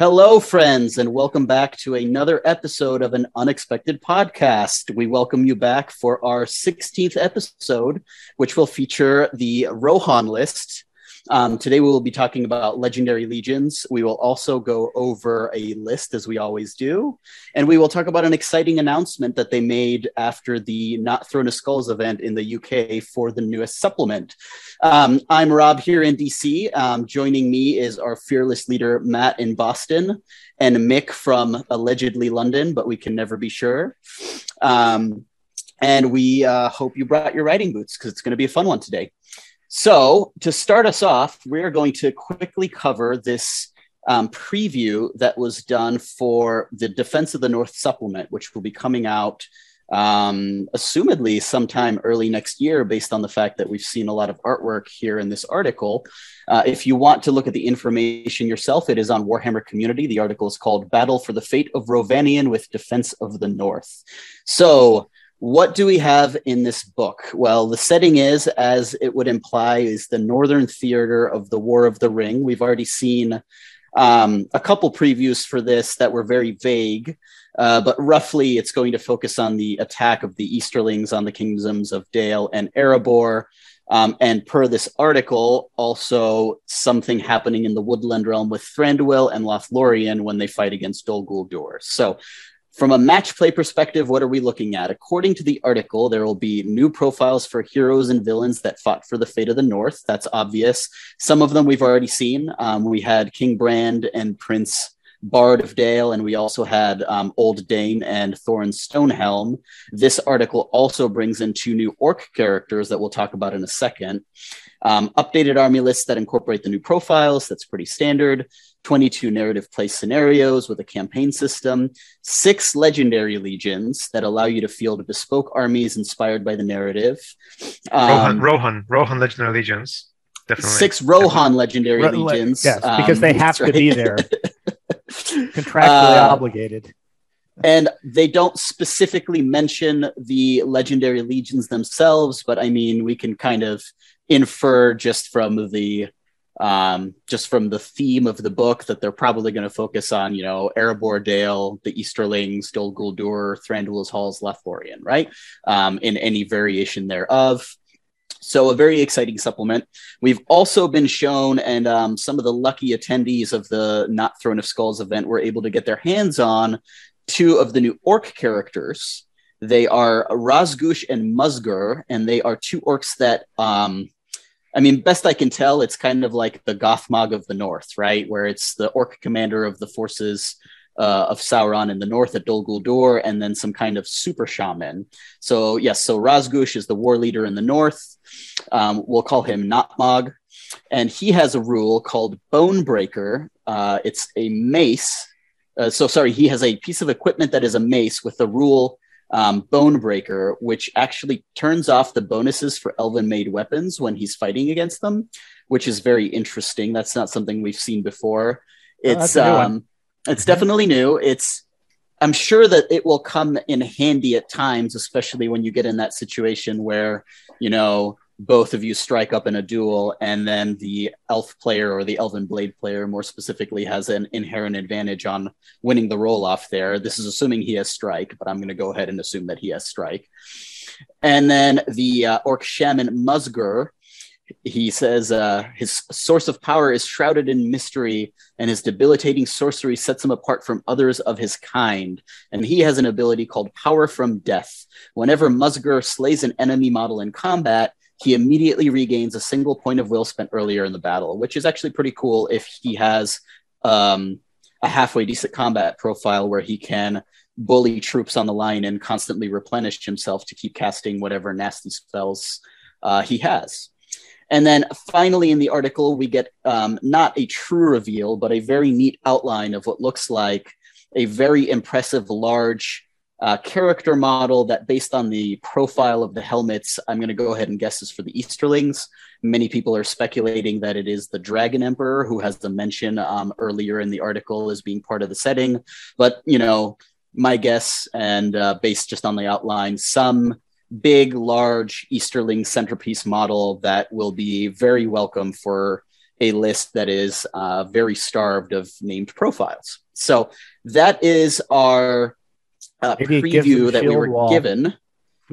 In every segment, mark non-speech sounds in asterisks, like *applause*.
Hello, friends, and welcome back to another episode of an unexpected podcast. We welcome you back for our 16th episode, which will feature the Rohan list. Um, today, we will be talking about legendary legions. We will also go over a list, as we always do, and we will talk about an exciting announcement that they made after the Not Throne of Skulls event in the UK for the newest supplement. Um, I'm Rob here in DC. Um, joining me is our fearless leader, Matt in Boston, and Mick from allegedly London, but we can never be sure. Um, and we uh, hope you brought your riding boots because it's going to be a fun one today. So, to start us off, we're going to quickly cover this um, preview that was done for the Defense of the North supplement, which will be coming out um, assumedly sometime early next year, based on the fact that we've seen a lot of artwork here in this article. Uh, if you want to look at the information yourself, it is on Warhammer Community. The article is called Battle for the Fate of Rhovanion with Defense of the North. So, what do we have in this book? Well, the setting is, as it would imply, is the northern theater of the War of the Ring. We've already seen um, a couple previews for this that were very vague, uh, but roughly it's going to focus on the attack of the Easterlings on the kingdoms of Dale and Erebor. Um, and per this article, also something happening in the Woodland realm with Thranduil and Lothlorien when they fight against Dol Guldur. So from a match play perspective, what are we looking at? According to the article, there will be new profiles for heroes and villains that fought for the fate of the North. That's obvious. Some of them we've already seen. Um, we had King Brand and Prince Bard of Dale, and we also had um, Old Dain and Thorin Stonehelm. This article also brings in two new orc characters that we'll talk about in a second. Um, updated army lists that incorporate the new profiles. That's pretty standard. 22 narrative play scenarios with a campaign system, six legendary legions that allow you to field bespoke armies inspired by the narrative. Um, Rohan, Rohan, Rohan legendary legions. Definitely. Six Rohan definitely. legendary Ro- legions. Yes, because um, they *laughs* have to right. be there. *laughs* Contractually uh, obligated. And they don't specifically mention the legendary legions themselves, but I mean, we can kind of infer just from the um, just from the theme of the book that they're probably going to focus on, you know, Erebor Dale, the Easterlings, Dol Guldur, Thranduil's Halls, Lothlorien, right? Um, in any variation thereof. So, a very exciting supplement. We've also been shown, and um, some of the lucky attendees of the Not Throne of Skulls event were able to get their hands on two of the new orc characters. They are Razgush and Musgur, and they are two orcs that um, I mean, best I can tell, it's kind of like the Gothmog of the North, right? Where it's the orc commander of the forces uh, of Sauron in the north at Dol Guldur, and then some kind of super shaman. So, yes, so Razgush is the war leader in the north. Um, we'll call him Notmog. And he has a rule called Bone Breaker. Uh, it's a mace. Uh, so, sorry, he has a piece of equipment that is a mace with the rule um, Bonebreaker, which actually turns off the bonuses for elven made weapons when he's fighting against them, which is very interesting. That's not something we've seen before. Oh, it's oh, um, it's definitely new. It's I'm sure that it will come in handy at times, especially when you get in that situation where you know both of you strike up in a duel, and then the elf player or the elven blade player, more specifically, has an inherent advantage on winning the roll off there. This is assuming he has strike, but I'm going to go ahead and assume that he has strike. And then the uh, orc shaman Musgur, he says uh, his source of power is shrouded in mystery, and his debilitating sorcery sets him apart from others of his kind. And he has an ability called Power from Death. Whenever Musgur slays an enemy model in combat, he immediately regains a single point of will spent earlier in the battle, which is actually pretty cool if he has um, a halfway decent combat profile where he can bully troops on the line and constantly replenish himself to keep casting whatever nasty spells uh, he has. And then finally, in the article, we get um, not a true reveal, but a very neat outline of what looks like a very impressive, large uh, character model that, based on the profile of the helmets, I'm going to go ahead and guess is for the Easterlings. Many people are speculating that it is the Dragon Emperor, who has the mention um, earlier in the article as being part of the setting. But, you know, my guess, and uh, based just on the outline, some big, large Easterling centerpiece model that will be very welcome for a list that is uh, very starved of named profiles. So that is our uh, preview that we were wall. given.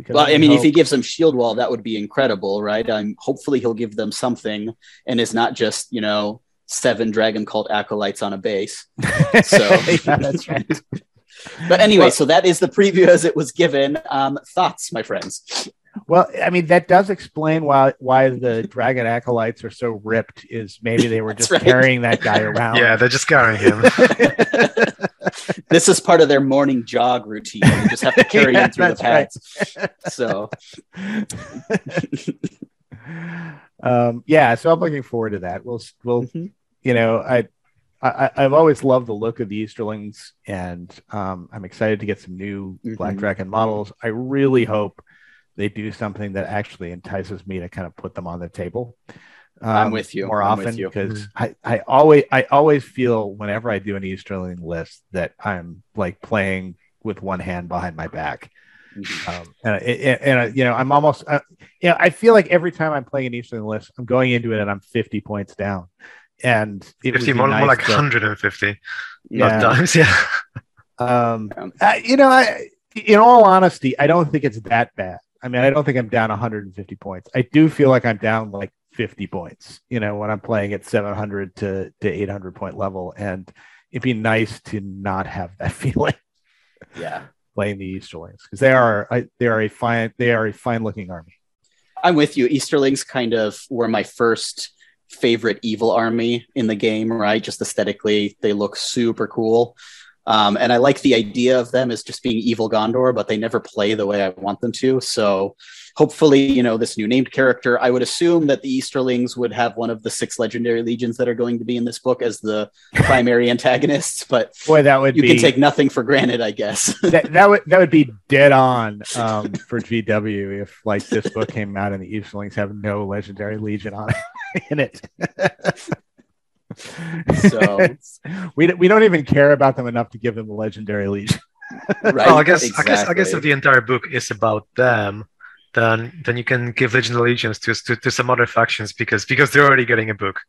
Well, I mean, hope. if he gives them shield wall, that would be incredible, right? I'm hopefully he'll give them something, and it's not just you know seven dragon cult acolytes on a base. *laughs* So yeah, that's right. *laughs* but anyway, well, so that is the preview as it was given. Um, thoughts, my friends? Well, I mean that does explain why why the dragon acolytes are so ripped. Is maybe they were *laughs* just right. carrying that guy around. Yeah, they're just carrying him. *laughs* this is part of their morning jog routine. You just have to carry *laughs* yeah, him through the pads. Right. So, *laughs* um, yeah. So I'm looking forward to that. We'll we'll mm-hmm. you know I I, have always loved the look of the Easterlings, and um, I'm excited to get some new mm-hmm. Black Dragon models. I really hope they do something that actually entices me to kind of put them on the table. Um, I'm with you more I'm often because mm-hmm. I, I always I always feel whenever I do an Easterling list that I'm like playing with one hand behind my back. Mm-hmm. Um, and, and, and, you know, I'm almost, uh, you know, I feel like every time I'm playing an Easterling list, I'm going into it and I'm 50 points down and it 50, more, nice more, like to, 150 yeah. times yeah *laughs* um I, you know i in all honesty i don't think it's that bad i mean i don't think i'm down 150 points i do feel like i'm down like 50 points you know when i'm playing at 700 to, to 800 point level and it'd be nice to not have that *laughs* feeling yeah playing the easterlings because they are I, they are a fine they are a fine looking army i'm with you easterlings kind of were my first favorite evil army in the game, right? Just aesthetically, they look super cool. Um, and I like the idea of them as just being evil Gondor, but they never play the way I want them to. So hopefully, you know, this new named character, I would assume that the Easterlings would have one of the six legendary legions that are going to be in this book as the *laughs* primary antagonists. But boy, that would you be, can take nothing for granted, I guess. *laughs* that, that would that would be dead on um, for GW if like this book came out and the Easterlings have no legendary legion on it *laughs* in it. so we we don't even care about them enough to give them a legendary legion. right. Well, I guess exactly. I guess I guess if the entire book is about them, then then you can give legendary legions to, to to some other factions because because they're already getting a book.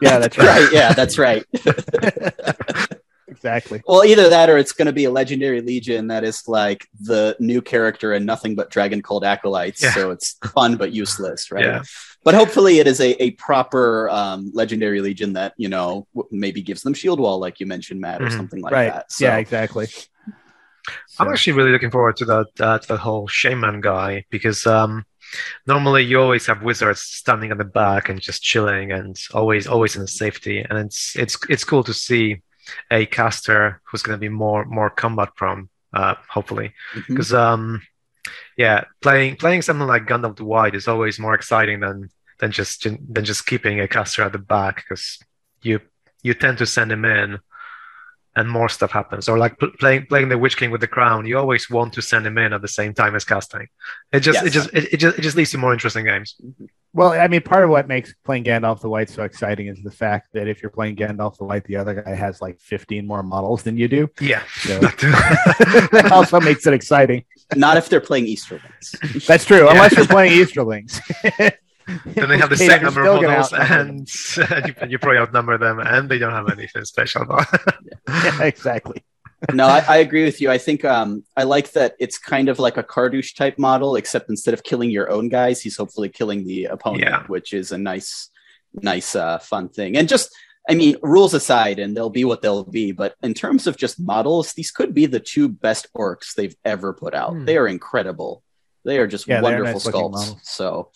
Yeah, that's right. *laughs* Yeah, that's right. *laughs* exactly. Well, either that or it's going to be a legendary legion that is like the new character and nothing but dragon cult acolytes. Yeah. So it's fun but useless, right? Yeah but hopefully it is a, a proper um, legendary legion that you know maybe gives them shield wall like you mentioned matt or mm-hmm. something like right. that so. yeah exactly so. i'm actually really looking forward to that that, that whole shaman guy because um, normally you always have wizards standing at the back and just chilling and always always in safety and it's it's it's cool to see a caster who's going to be more more combat prone uh, hopefully because mm-hmm. um yeah, playing playing something like Gandalf the White is always more exciting than than just than just keeping a caster at the back because you you tend to send him in and more stuff happens. Or like pl- playing playing the Witch King with the crown, you always want to send him in at the same time as casting. It just yes. it just it, it, just it just leads to more interesting games. Mm-hmm. Well, I mean, part of what makes playing Gandalf the White so exciting is the fact that if you're playing Gandalf the White, the other guy has like 15 more models than you do. Yeah, so, *laughs* *laughs* that also makes it exciting. Not if they're playing Easterlings. That's true, yeah. unless you're playing Easterlings. *laughs* *laughs* then they have the same number of models and, *laughs* and, you, you probably outnumber them and they don't have anything special *laughs* yeah, exactly. No I, I, agree with you. I think um, i like that it's kind of like a Kardush type model except instead of killing your own guys he's hopefully killing the opponent yeah. which is a nice nice uh, fun thing. And just i mean rules aside and they'll be what they'll be but in terms of just models these could be the two best orcs they've ever put out. Hmm. they are incredible. They are just yeah, wonderful nice sculpts. so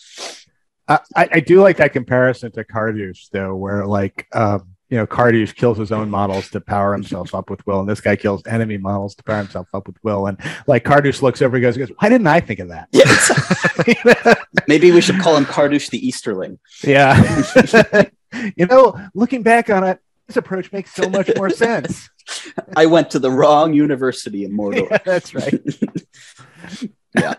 I, I do like that comparison to Kardush though, where like um, you know Kardush kills his own models to power himself up with will, and this guy kills enemy models to power himself up with will. And like Kardush looks over, and goes, goes, "Why didn't I think of that?" Yes. *laughs* Maybe we should call him Kardush the Easterling. Yeah. *laughs* you know, looking back on it, this approach makes so much more sense. I went to the wrong university in Mordor. *laughs* Yeah, that's right. yeah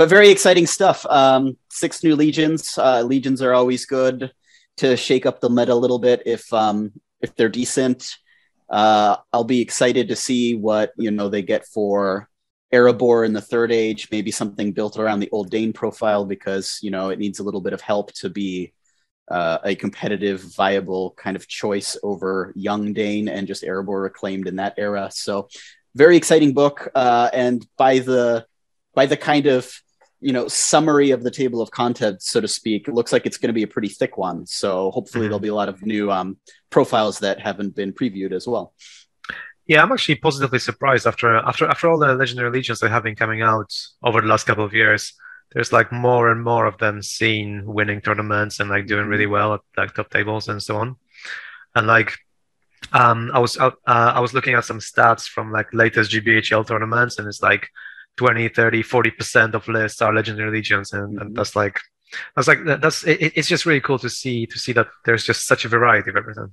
but very exciting stuff. Um, six new legions. Uh, legions are always good to shake up the meta a little bit if um, if they're decent. Uh, I'll be excited to see what you know they get for Erebor in the Third Age. Maybe something built around the old Dain profile because you know it needs a little bit of help to be uh, a competitive, viable kind of choice over Young Dain and just Erebor reclaimed in that era. So, very exciting book. Uh, and by the by the kind of you know summary of the table of contents, so to speak, it looks like it's going to be a pretty thick one. So hopefully mm-hmm. there'll be a lot of new um, profiles that haven't been previewed as well. Yeah, I'm actually positively surprised after after after all the legendary legions that have been coming out over the last couple of years there's like more and more of them seen winning tournaments and like doing really mm-hmm. well at like top tables and so on. And like, um, I was uh, I was looking at some stats from like latest GBHL tournaments, and it's like 20, 30, 40 percent of lists are legendary legions, and, mm-hmm. and that's like that's like that's it, it's just really cool to see to see that there's just such a variety of everything.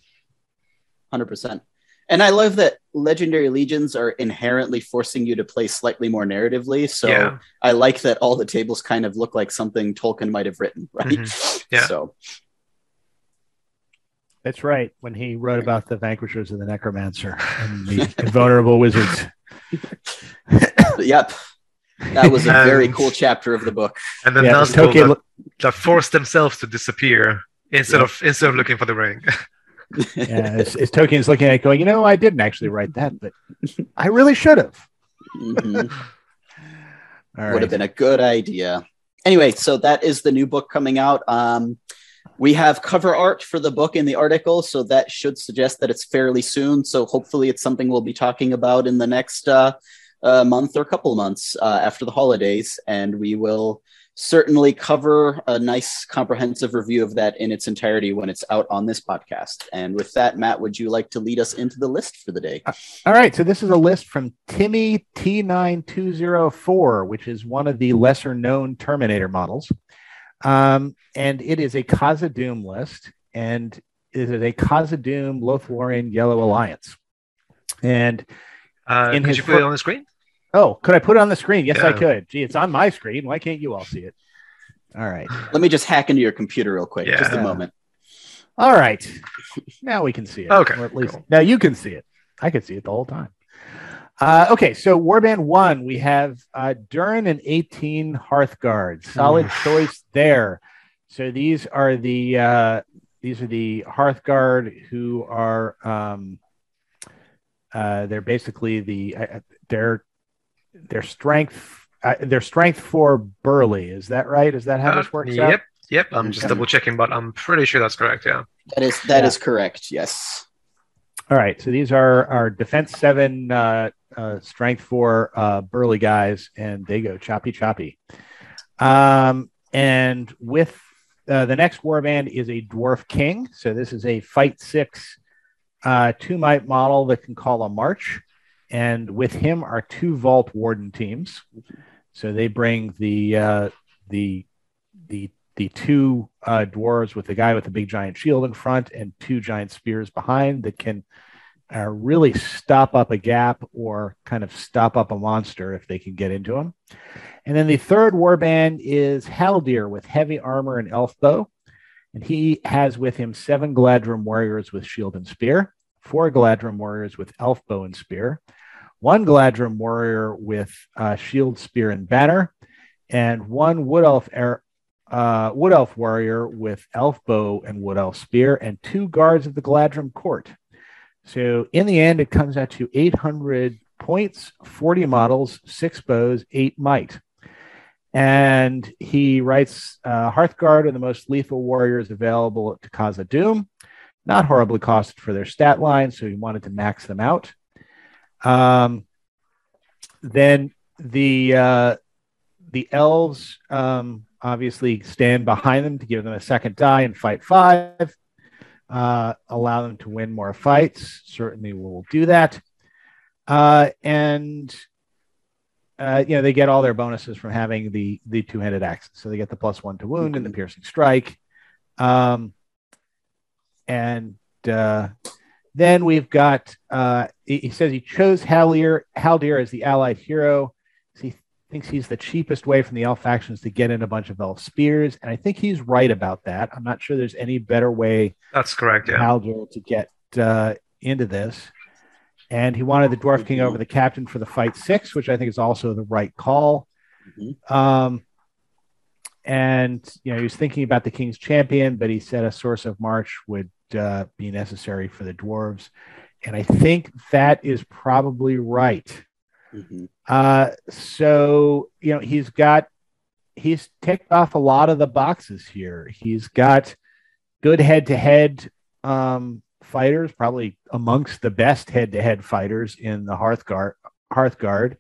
Hundred percent. And I love that legendary legions are inherently forcing you to play slightly more narratively. So yeah. I like that all the tables kind of look like something Tolkien might have written, right? Mm-hmm. Yeah. So that's right. When he wrote about the vanquishers of the necromancer and the *laughs* invulnerable wizards. yep. That was a very cool chapter of the book. And then yeah, Nazgul that, that forced themselves to disappear instead yeah. of instead of looking for the ring. *laughs* yeah, it's, it's Tolkien's looking at it going, you know, I didn't actually write that, but I really should have. Mm-hmm. *laughs* Would right. have been a good idea. Anyway, so that is the new book coming out. Um, we have cover art for the book in the article, so that should suggest that it's fairly soon. So hopefully, it's something we'll be talking about in the next uh, uh, month or a couple months uh, after the holidays, and we will certainly cover a nice comprehensive review of that in its entirety when it's out on this podcast. And with that, Matt, would you like to lead us into the list for the day? Uh, all right. So this is a list from Timmy T9204, which is one of the lesser known Terminator models. Um, and it is a Khazad-dûm list, and it is a Khazad-dûm Lothlorien Yellow Alliance. And uh, in his you put it on the screen? Oh, could I put it on the screen? Yes, yeah. I could. Gee, it's on my screen. Why can't you all see it? All right. Let me just hack into your computer real quick. Yeah. Just a moment. All right. Now we can see it. Okay. Or at least cool. now you can see it. I could see it the whole time. Uh, okay, so Warband one, we have uh, Durin and 18 Hearthguard. Solid choice there. So these are the uh, these are the Hearthguard who are um, uh, they're basically the uh, they're their strength uh, their strength for Burly. Is that right? Is that how uh, this works yep, out? Yep. I'm just double checking, but I'm pretty sure that's correct. Yeah. That is that yeah. is correct. Yes. All right. So these are our defense seven, uh, uh, strength four uh, Burly guys, and they go choppy choppy. Um, and with uh, the next warband is a dwarf king. So this is a fight six, uh, two might model that can call a march and with him are two Vault Warden teams. So they bring the uh, the the the two uh, dwarves with the guy with the big giant shield in front and two giant spears behind that can uh, really stop up a gap or kind of stop up a monster if they can get into him. And then the third warband is Haldir with heavy armor and elf bow. And he has with him seven Galadhrim warriors with shield and spear, four Galadhrim warriors with elf bow and spear, one Galadhrim warrior with uh, shield, spear, and banner, and one Wood Elf, uh, Wood Elf warrior with elf bow and Wood Elf spear, and two guards of the Galadhrim court. So in the end, it comes out to 800 points, 40 models, six bows, eight might. And he writes uh, Hearthguard are the most lethal warriors available to Khazad-dûm. Not horribly costed for their stat line, so he wanted to max them out. Um, then the uh, the elves um, obviously stand behind them to give them a second die and fight five. Uh, allow them to win more fights. Certainly, we'll do that. Uh, and uh, you know they get all their bonuses from having the the two handed axe. So they get the plus one to wound and the piercing strike. Um, and uh, then we've got, uh, he says he chose Haldir, Haldir as the allied hero. He thinks he's the cheapest way from the elf factions to get in a bunch of elf spears. And I think he's right about that. I'm not sure there's any better way. That's correct. Yeah. Haldir to get uh, into this. And he wanted the Dwarf King over the captain for the fight six, which I think is also the right call. Mm-hmm. Um, and you know he was thinking about the King's Champion, but he said a source of march would uh, be necessary for the dwarves, and I think that is probably right. Mm-hmm. Uh, so you know he's got he's ticked off a lot of the boxes here. He's got good head to head fighters, probably amongst the best head to head fighters in the Hearthguard. Hearthguard.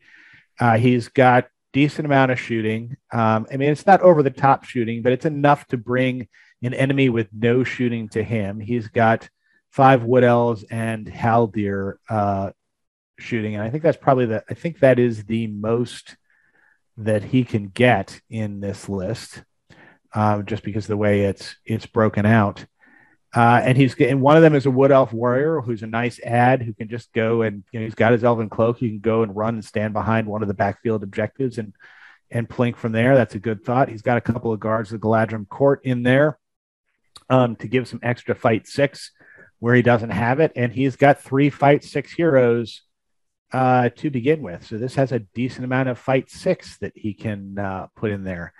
Uh, he's got decent amount of shooting. Um, I mean, it's not over the top shooting, but it's enough to bring an enemy with no shooting to him. He's got five wood elves and haldir uh, shooting, and I think that's probably the. I think that is the most that he can get in this list, um, just because the way it's it's broken out. Uh, and he's and one of them is a wood elf warrior who's a nice ad who can just go and you know he's got his elven cloak. He can go and run and stand behind one of the backfield objectives and and plink from there. That's a good thought. He's got a couple of guards of the Galadhrim court in there um, to give some extra fight six where he doesn't have it, and he's got three fight six heroes uh, to begin with. So this has a decent amount of fight six that he can uh, put in there.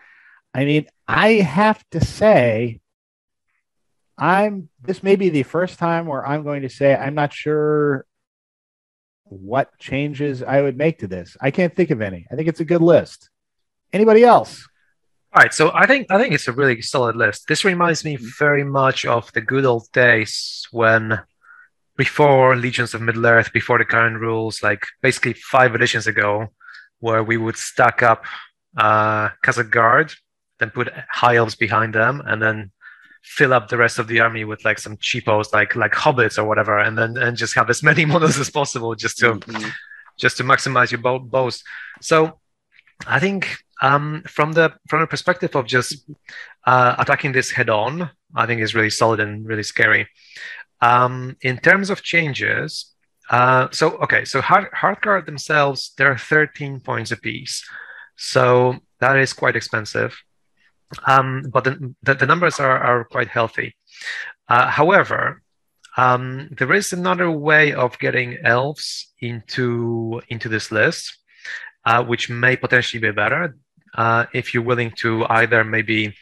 I mean, I have to say I'm this may be the first time where I'm going to say I'm not sure what changes I would make to this. I can't think of any. I think it's a good list. Anybody else? All right, so I think I think it's a really solid list. This reminds me mm-hmm. very much of the good old days when before Legions of Middle Earth, before the current rules, like basically five editions ago, where we would stack up uh Guard, then put high elves behind them, and then fill up the rest of the army with like some cheapos like like hobbits or whatever and then and just have as *laughs* many models as possible just to mm-hmm. just to maximize your bow, bows so i think um, from the from the perspective of just uh, attacking this head on i think is really solid and really scary. Um, in terms of changes uh, so okay so hard, Hearthguard themselves they're 13 points a piece so that is quite expensive. Um, but the, the, the, numbers are, are quite healthy. Uh, however, um, there is another way of getting elves into into this list, uh, which may potentially be better if you're willing to either maybe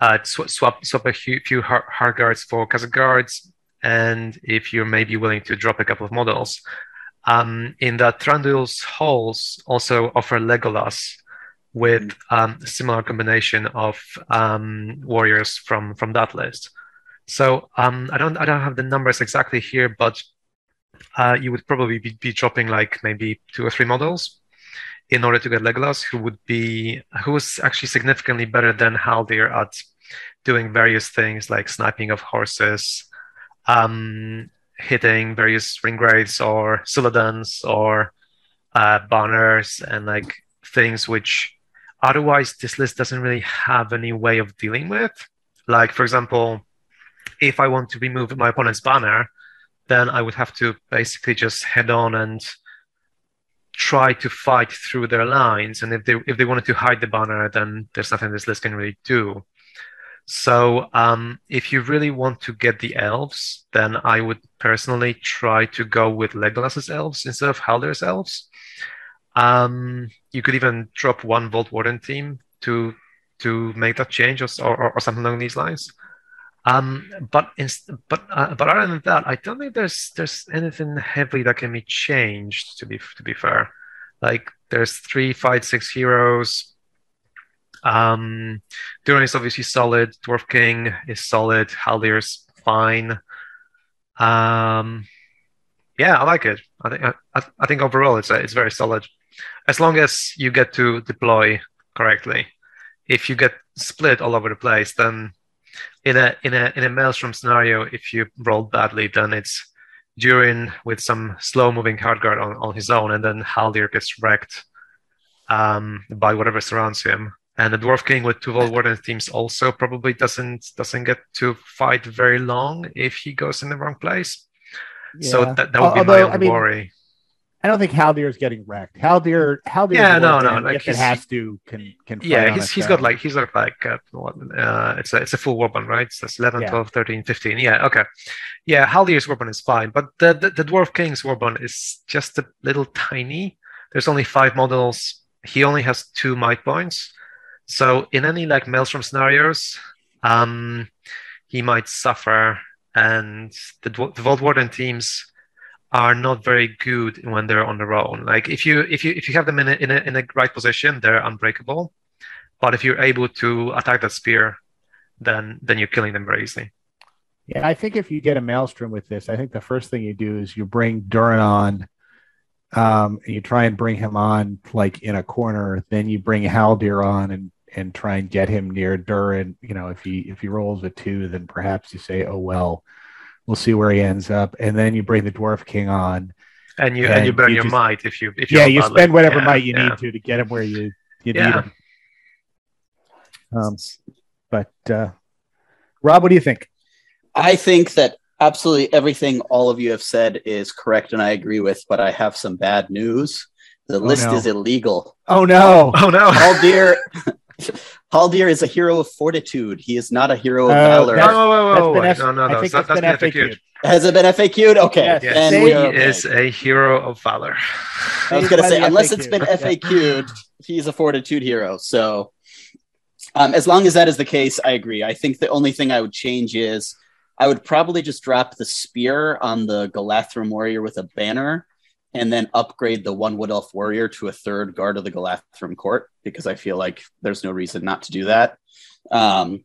uh, sw- swap swap a few, few hard, hard guards for Khazad guards, and if you're maybe willing to drop a couple of models. Um, in that Thranduil's halls also offer Legolas, with um, a similar combination of um, warriors from from that list. So um, I don't I don't have the numbers exactly here, but uh, you would probably be, be, dropping like maybe two or three models in order to get Legolas, who would be who is actually significantly better than Haldir at doing various things like sniping of horses, um, hitting various ringwraiths or Suladans or uh, banners and like things which Otherwise, this list doesn't really have any way of dealing with. Like, for example, if I want to remove my opponent's banner, then I would have to basically just head on and try to fight through their lines. And if they if they wanted to hide the banner, then there's nothing this list can really do. So um, if you really want to get the elves, then I would personally try to go with Legolas's elves instead of Haldir's elves. Um, you could even drop one Vault Warden team to to make that change or, or, or something along these lines. Um, but in, but uh, but other than that, I don't think there's there's anything heavy that can be changed. To be to be fair, like there's three fight six heroes. Um, Durin is obviously solid. Dwarf King is solid. Haldir's fine. Um, yeah, I like it. I think I, I think overall it's it's very solid as long as you get to deploy correctly. If you get split all over the place, then in a in a in a maelstrom scenario, if you roll badly, then it's Durin with some slow moving hard guard on, on his own, and then Haldir gets wrecked um, by whatever surrounds him. And the Dwarf King with two Warden teams also probably doesn't doesn't get to fight very long if he goes in the wrong place. Yeah. So that, that would be Although, my own I mean, worry. I don't think Haldir is getting wrecked. Haldir, Haldir, yeah, no, no, like if it has to, can can. Yeah, he's, he's got like he's got like uh, uh, it's a it's a full weapon, right? So it's 11, yeah. 12, 13, 15. Yeah, okay, yeah. Haldir's weapon is fine, but the, the the dwarf king's weapon is just a little tiny. There's only five models. He only has two might points, So in any like Maelstrom scenarios, um, he might suffer, and the, the Vault Warden teams are not very good when they're on their own. Like if you if you if you have them in a, in a, in a right position, they're unbreakable. But if you're able to attack that spear, then then you're killing them very easily. Yeah, I think if you get a maelstrom with this, I think the first thing you do is you bring Durin on, um, and you try and bring him on like in a corner. Then you bring Haldir on and and try and get him near Durin. You know, if he if he rolls a two, then perhaps you say, oh well, we'll see where he ends up. And then you bring the Dwarf King on, and you and, and you burn you your just, might if you if you yeah you spend whatever yeah, might you yeah. need to to get him where you you yeah. need him. Um, but uh, Rob, what do you think? I think that absolutely everything all of you have said is correct and I agree with, but I have some bad news. The oh, list no. is illegal. Oh no. Oh no. Haldir *laughs* Haldir is a hero of fortitude. He is not a hero of uh, valor. No, whoa, whoa, whoa, F- no, no, no. That's, that's, been FAQ'd. Has it been FAQ'd? Okay. Yes. Yes. He okay. is a hero of valor. I was going to say, unless FAQ. it's been FAQ'd, he's a fortitude hero. So um, as long as that is the case, I agree. I think the only thing I would change is I would probably just drop the spear on the Galathrim warrior with a banner and then upgrade the one wood elf warrior to a third guard of the Galathrim court because I feel like there's no reason not to do that. Um,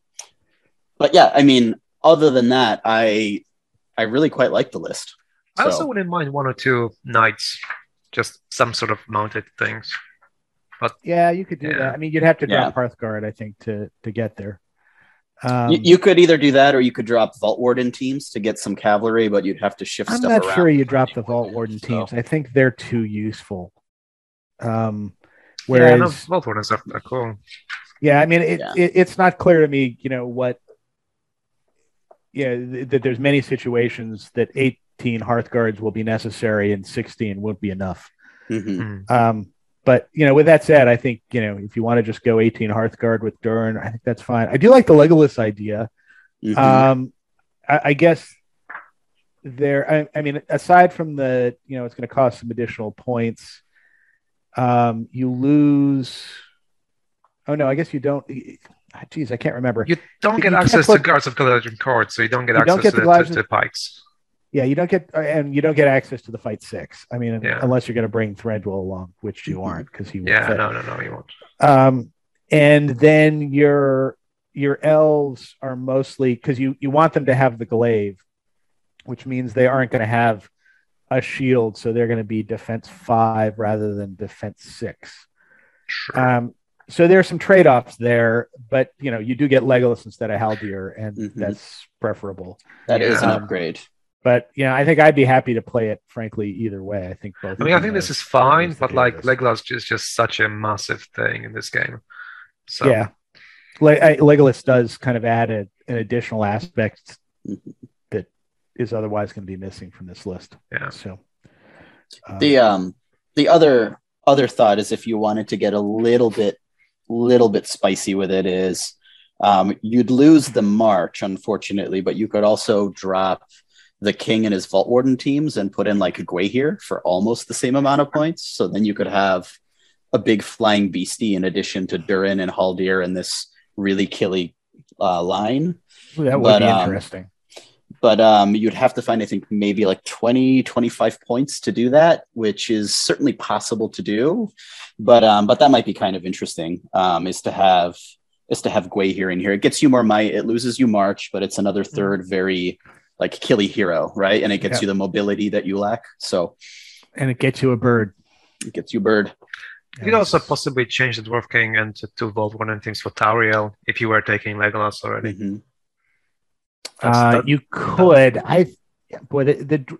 but yeah, I mean, other than that, I I really quite like the list. I also wouldn't mind one or two knights, just some sort of mounted things. But yeah, you could do yeah. that. I mean, you'd have to drop yeah. Hearthguard, I think, to to get there. Um, you, you, could either do that or you could drop Vault Warden teams to get some cavalry, but you'd have to shift I'm not sure you drop the Vault Warden teams. So. I think they're too useful. Um, whereas yeah, no, Vault Wardens are, are cool. Yeah, I mean, it, yeah. it, it's not clear to me, you know, what. Yeah, th- that there's many situations that 18 Hearthguards will be necessary and 16 won't be enough. Mm-hmm. Hmm. Um, but you know, with that said, I think you know if you want to just go 18 Hearthguard with Durin, I think that's fine. I do like the Legolas idea. Mm-hmm. Um, I, I, guess there. I, I, mean, aside from the you know, it's going to cost some additional points. Um, you lose. Oh no, I guess you don't. Geez, I can't remember. You don't get you access put, to Guards of Galadriel Court, so you don't get you access don't get to, the, to, to pikes. Yeah, you don't get and you don't get access to the fight six. I mean, yeah. unless you're going to bring Thranduil along, which you aren't because he yeah fit. no no no you won't. Um, and then your your elves are mostly because you you want them to have the glaive, which means they aren't going to have a shield, so they're going to be defense five rather than defense six. Sure. Um, so there are some trade-offs there, but you know you do get Legolas instead of Haldir, and mm-hmm. that's preferable. That yeah. is an upgrade. But you know, I think I'd be happy to play it. Frankly, either way, I think both. I mean, I think this is fine, but like Legolas is just such a massive thing in this game. So yeah, Le- Legolas does kind of add a, an additional aspect that is otherwise going to be missing from this list. Yeah. So um, the um the other other thought is if you wanted to get a little bit little bit spicy with it is um, you'd lose the march unfortunately but you could also drop the king and his vault warden teams and put in like Gwaihir for almost the same amount of points. So then you could have a big flying beastie in addition to Durin and Haldir and this really killy uh, line. Ooh, that would but, be um, interesting. But um, you'd have to find, I think, maybe like 20, 25 points to do that, which is certainly possible to do. But um, but that might be kind of interesting. Um, is to have is to have Gwaihir in here. It gets you more might. It loses you March, but it's another hmm. third very like killy hero, right? And it gets you the mobility that you lack. So, and it gets you a bird. It gets you a bird. You could also possibly change the Dwarf King and to, to Vault Warden things for Tauriel if you were taking Legolas already. Mm-hmm. Uh, that, you could. I boy the, the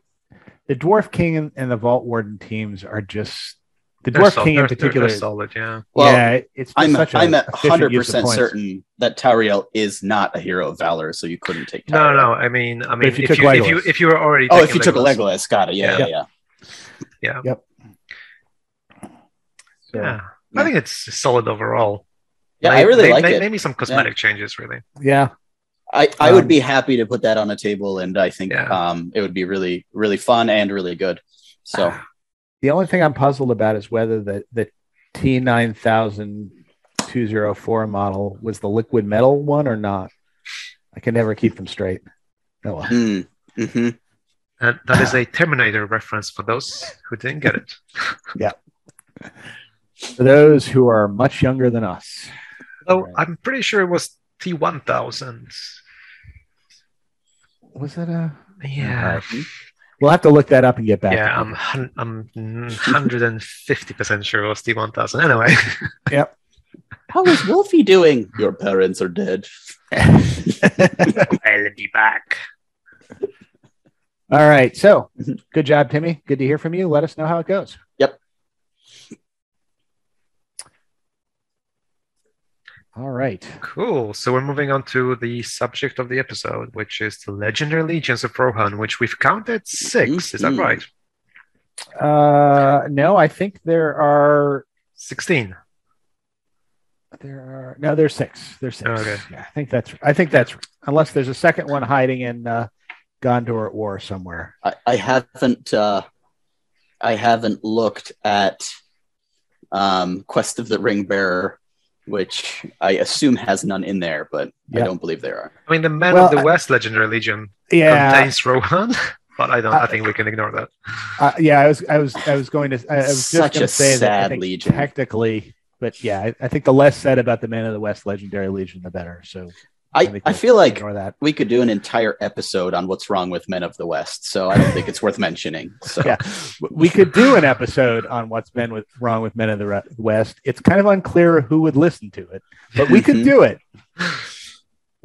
the Dwarf King and the Vault Warden teams are just the Dwarf King in particular. They're, solid, yeah. Well, yeah, it's I'm such I'm at hundred percent certain that Tauriel is not a hero of valor, so you couldn't take. Tauriel. No, no. I mean, I mean, if you, if you, if you, if you were already oh, if you Legolas, took a Legolas, got it. Yeah, yeah, yeah. yeah. Yep. So, yeah. yeah. I think it's solid overall. Yeah, I really like may, it. Maybe some cosmetic changes, really. Yeah. I, I um, would be happy to put that on a table, and I think um, it would be really, really fun and really good. So The only thing I'm puzzled about is whether the the T nine thousand 204 model was the liquid metal one or not. I can never keep them straight. Oh well. Mm. hmm And that is a Terminator reference for those who didn't get it. *laughs* Yeah. For those who are much younger than us. Oh, Right. I'm pretty sure it was T1000. Was it a? Yeah. We'll have to look that up and get back. Yeah, I'm I'm 150% sure it was T1000. Anyway, *laughs* yep. How is Wolfie doing? Your parents are dead. I'll be back. All right. So good job, Timmy. Good to hear from you. Let us know how it goes. Yep. All right. Cool. So we're moving on to the subject of the episode, which is the Legendary Legions of Rohan, which we've counted 6 Is that right? Uh, no, I think there are 16. there are no there's six. There's six. Okay. Yeah, I think that's I think that's unless there's a second one hiding in uh, Gondor at War somewhere. I, I haven't uh, I haven't looked at um, Quest of the Ring Bearer, which I assume has none in there, but I don't believe there are. I mean, the Men Well, of the I- West Legendary Legion Yeah. contains Rohan, *laughs* but I don't. I Uh, think we can ignore that. Uh, yeah, I was, I was, I was going to, I, I was just Such going to a say that I think legion. technically, but yeah, I, I think the less said about the Men of the West Legendary Legion, the better. So I, I feel like that. we could do an entire episode on what's wrong with Men of the West, so I don't think it's worth mentioning. So *laughs* Yeah. We could do an episode on what's been with, wrong with Men of the Re- West. It's kind of unclear who would listen to it, but we could Mhm. do it.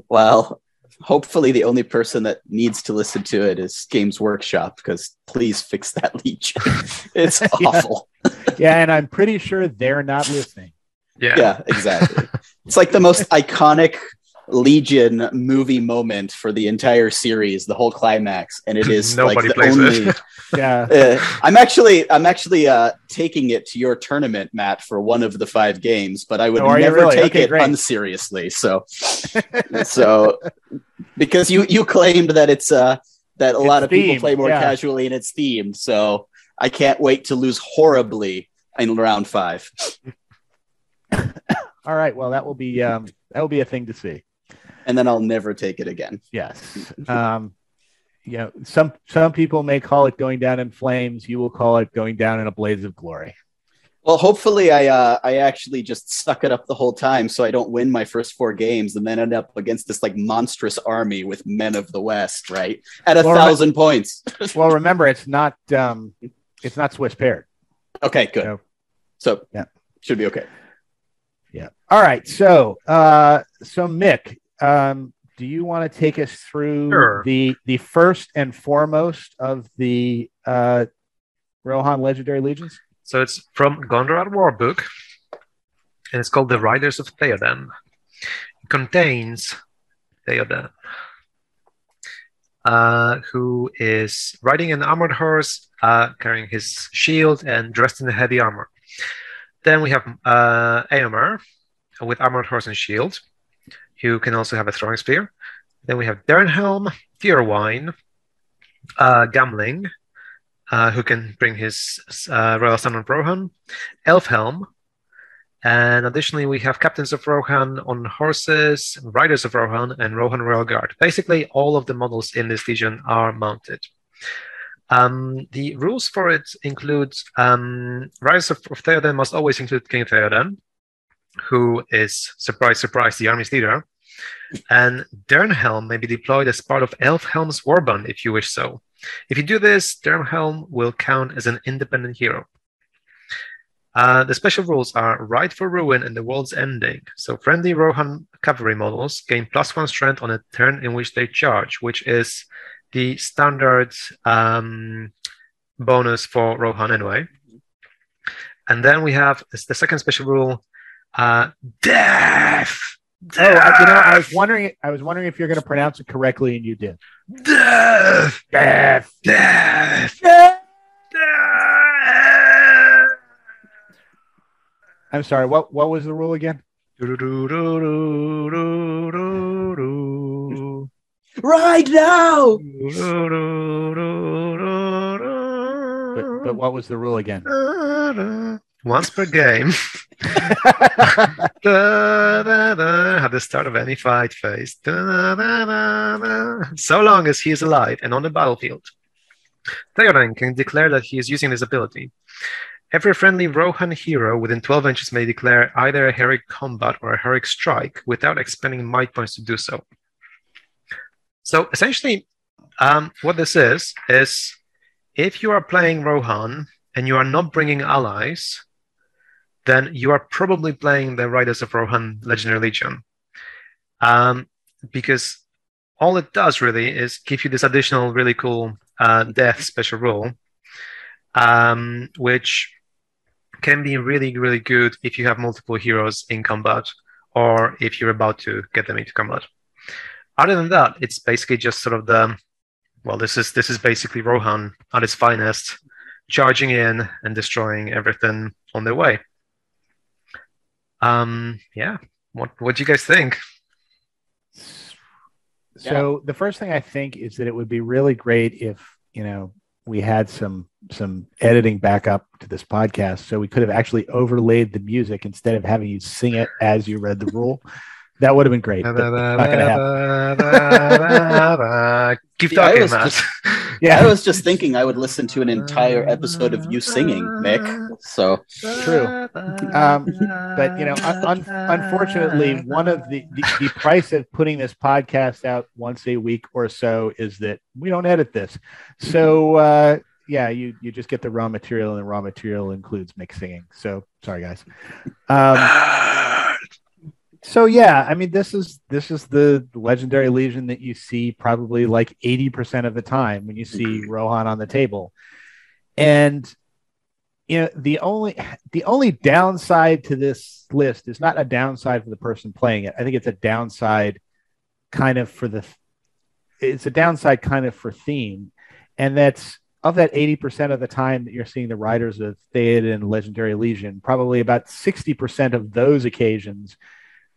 well, hopefully the only person that needs to listen to it is Games Workshop because please fix that *laughs* leech. it's *laughs* Yeah. awful. Yeah, and I'm pretty sure they're not listening. Yeah. yeah, exactly. it's like the most iconic Legion movie moment for the entire series, the whole climax, and it is *laughs* like Nobody the plays only. it. *laughs* Yeah. *laughs* Uh, I'm actually, I'm actually uh, taking it to your tournament, Matt, for one of the five games, but I would Oh, never really? take Okay, it great. unseriously. So, so because you you claimed that it's uh that a It's lot of people play more yeah. casually and it's themed, so I can't wait to lose horribly in round five. All right. Well, that will be um, that will be a thing to see. And then I'll never take it again. Yes. Um, you know, some some people may call it going down in flames. You will call it going down in a blaze of glory. Well, hopefully, I uh, I actually just suck it up the whole time, so I don't win my first four games, and then end up against this like monstrous army with men of the West, right? At a Well, thousand points. *laughs* Well, remember, it's not um, it's not Swiss paired. Okay, good. No. So Yeah. should be okay. Yeah. All right. So, uh, so Mick, um, do you want to take us through Sure. the the first and foremost of the uh, Rohan Legendary Legions? So it's from Gondor War book, and it's called The Riders of Theoden. It contains Theoden, uh, who is riding an armored horse, uh, carrying his shield and dressed in heavy armor. Then we have uh, Eomer with armored horse and shield, who can also have a throwing spear. Then we have Dernhelm, Deorwine, uh, Gamling, uh, who can bring his uh, Royal Son of Rohan, Elfhelm, and additionally we have Captains of Rohan on horses, Riders of Rohan, and Rohan Royal Guard. Basically, all of the models in this legion are mounted. Um, the rules for it include um, Riders of, of Theoden must always include King Theoden, who is, surprise, surprise, the army's leader. And Dernhelm may be deployed as part of Elfhelm's warband if you wish so. If you do this, Dernhelm will count as an independent hero. Uh, the special rules are Ride for Ruin and the World's Ending. So friendly Rohan cavalry models gain plus one strength on a turn in which they charge, which is the standard um, bonus for Rohan anyway. And then we have the second special rule, uh, Death. Oh, I, you know, I was wondering. I was wondering if you're going to pronounce it correctly, and you did. Death. Death. Death. Death. I'm sorry. What what was the rule again? Right now. But, but what was the rule again? Once per game. *laughs* da, da, da, at the start of any fight phase. So long as he is alive and on the battlefield. Theoden can declare that he is using this ability. Every friendly Rohan hero within 12 inches may declare either a heroic combat or a heroic strike without expending might points to do so. So essentially, um, what this is, is if you are playing Rohan and you are not bringing allies, then you are probably playing the Riders of Rohan Legendary Legion. Um, because all it does really is give you this additional really cool uh, death special rule, um, which can be really, really good if you have multiple heroes in combat or if you're about to get them into combat. Other than that, it's basically just sort of the well, this is this is basically Rohan at its finest, charging in and destroying everything on their way. Um, yeah. What what do you guys think? So yeah. the first thing I think is that it would be really great if you know we had some some editing back up to this podcast, so we could have actually overlaid the music instead of having you sing it as you read the rule. *laughs* That would have been great. Not gonna happen. Keep talking, yeah, Matt. Just, *laughs* yeah, I was just thinking I would listen to an entire episode of you singing, Mick. So true. Um, but you know, un- unfortunately, one of the, the, the price of putting this podcast out once a week or so is that we don't edit this. So uh, yeah, you you just get the raw material, and the raw material includes Mick singing. So sorry, guys. Um, *sighs* *sighs* so yeah, I mean this is this is the legendary legion that you see probably like 80% of the time when you see. Rohan on the table. And you know, the only the only downside to this list is not a downside for the person playing it. I think it's a downside kind of for the it's a downside kind of for theme. And that's of that 80% of the time that you're seeing the riders of Theoden and Legendary Legion, probably about 60% of those occasions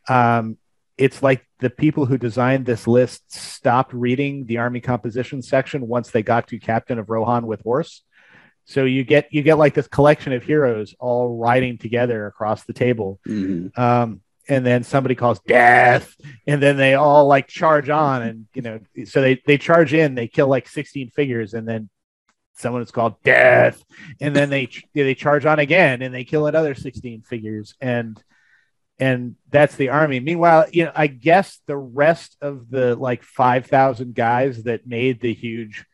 um, it's like the people who designed this list stopped reading the army composition section once they got to captain of rohan with horse so you get you get like this collection of heroes all riding together across the table mm-hmm. um, and then somebody calls death and then they all like charge on and you know so they they charge in they kill like 16 figures and then someone is called death and then they they charge on again and they kill another 16 figures and and that's the army. Meanwhile, you know, I guess the rest of the like five thousand guys that made the huge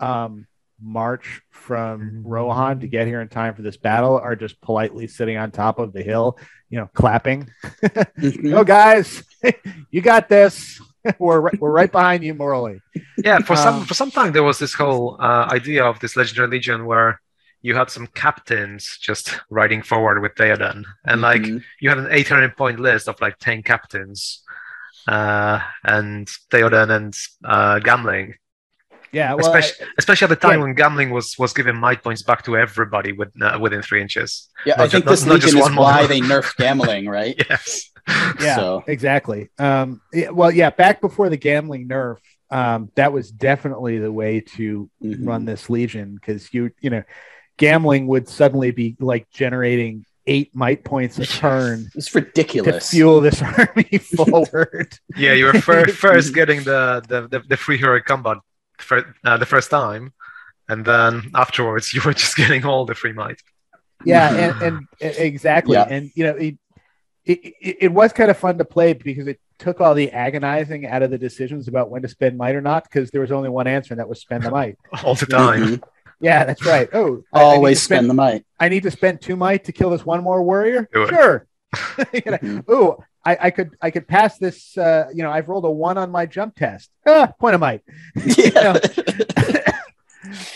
um, march from mm-hmm. Rohan to get here in time for this battle are just politely sitting on top of the hill, you know, clapping. mm-hmm. *laughs* oh, guys, *laughs* you got this. *laughs* we're right, we're right behind you morally. Yeah, for um, some for some time there was this whole uh, idea of this legendary legion where you had some captains just riding forward with Theoden, and like mm-hmm. you had an 800 point list of like 10 captains, uh, and Theoden and uh, Gamling. Yeah, well, especially, I, especially at the time yeah. when Gamling was was giving might points back to everybody with, uh, within three inches. Yeah, not I think just, this not, legion not is why they nerfed *laughs* Gamling, right? yes. Yeah, so. exactly. Um, yeah, well, yeah, back before the Gamling nerf, um, that was definitely the way to mm-hmm. run this legion because you you know Gamling would suddenly be like generating eight might points a turn. *laughs* It's ridiculous to fuel this *laughs* army forward. yeah, you were first, *laughs* first getting the, the, the, the free hero combat for, uh, the first time, and then afterwards you were just getting all the free might. Yeah, and, and, and exactly, yeah. and you know it, it, it was kind of fun to play because it took all the agonizing out of the decisions about when to spend might or not because there was only one answer and that was spend the might all the time. Yeah, that's right. Oh, always spend, spend, the might. I need to spend two might to kill this one more warrior. Sure. *laughs* *laughs* you know, mm-hmm. Oh, I, I, could I could pass this. Uh, you know, I've rolled a one on my jump test. Ah, point of might. *laughs* Yeah.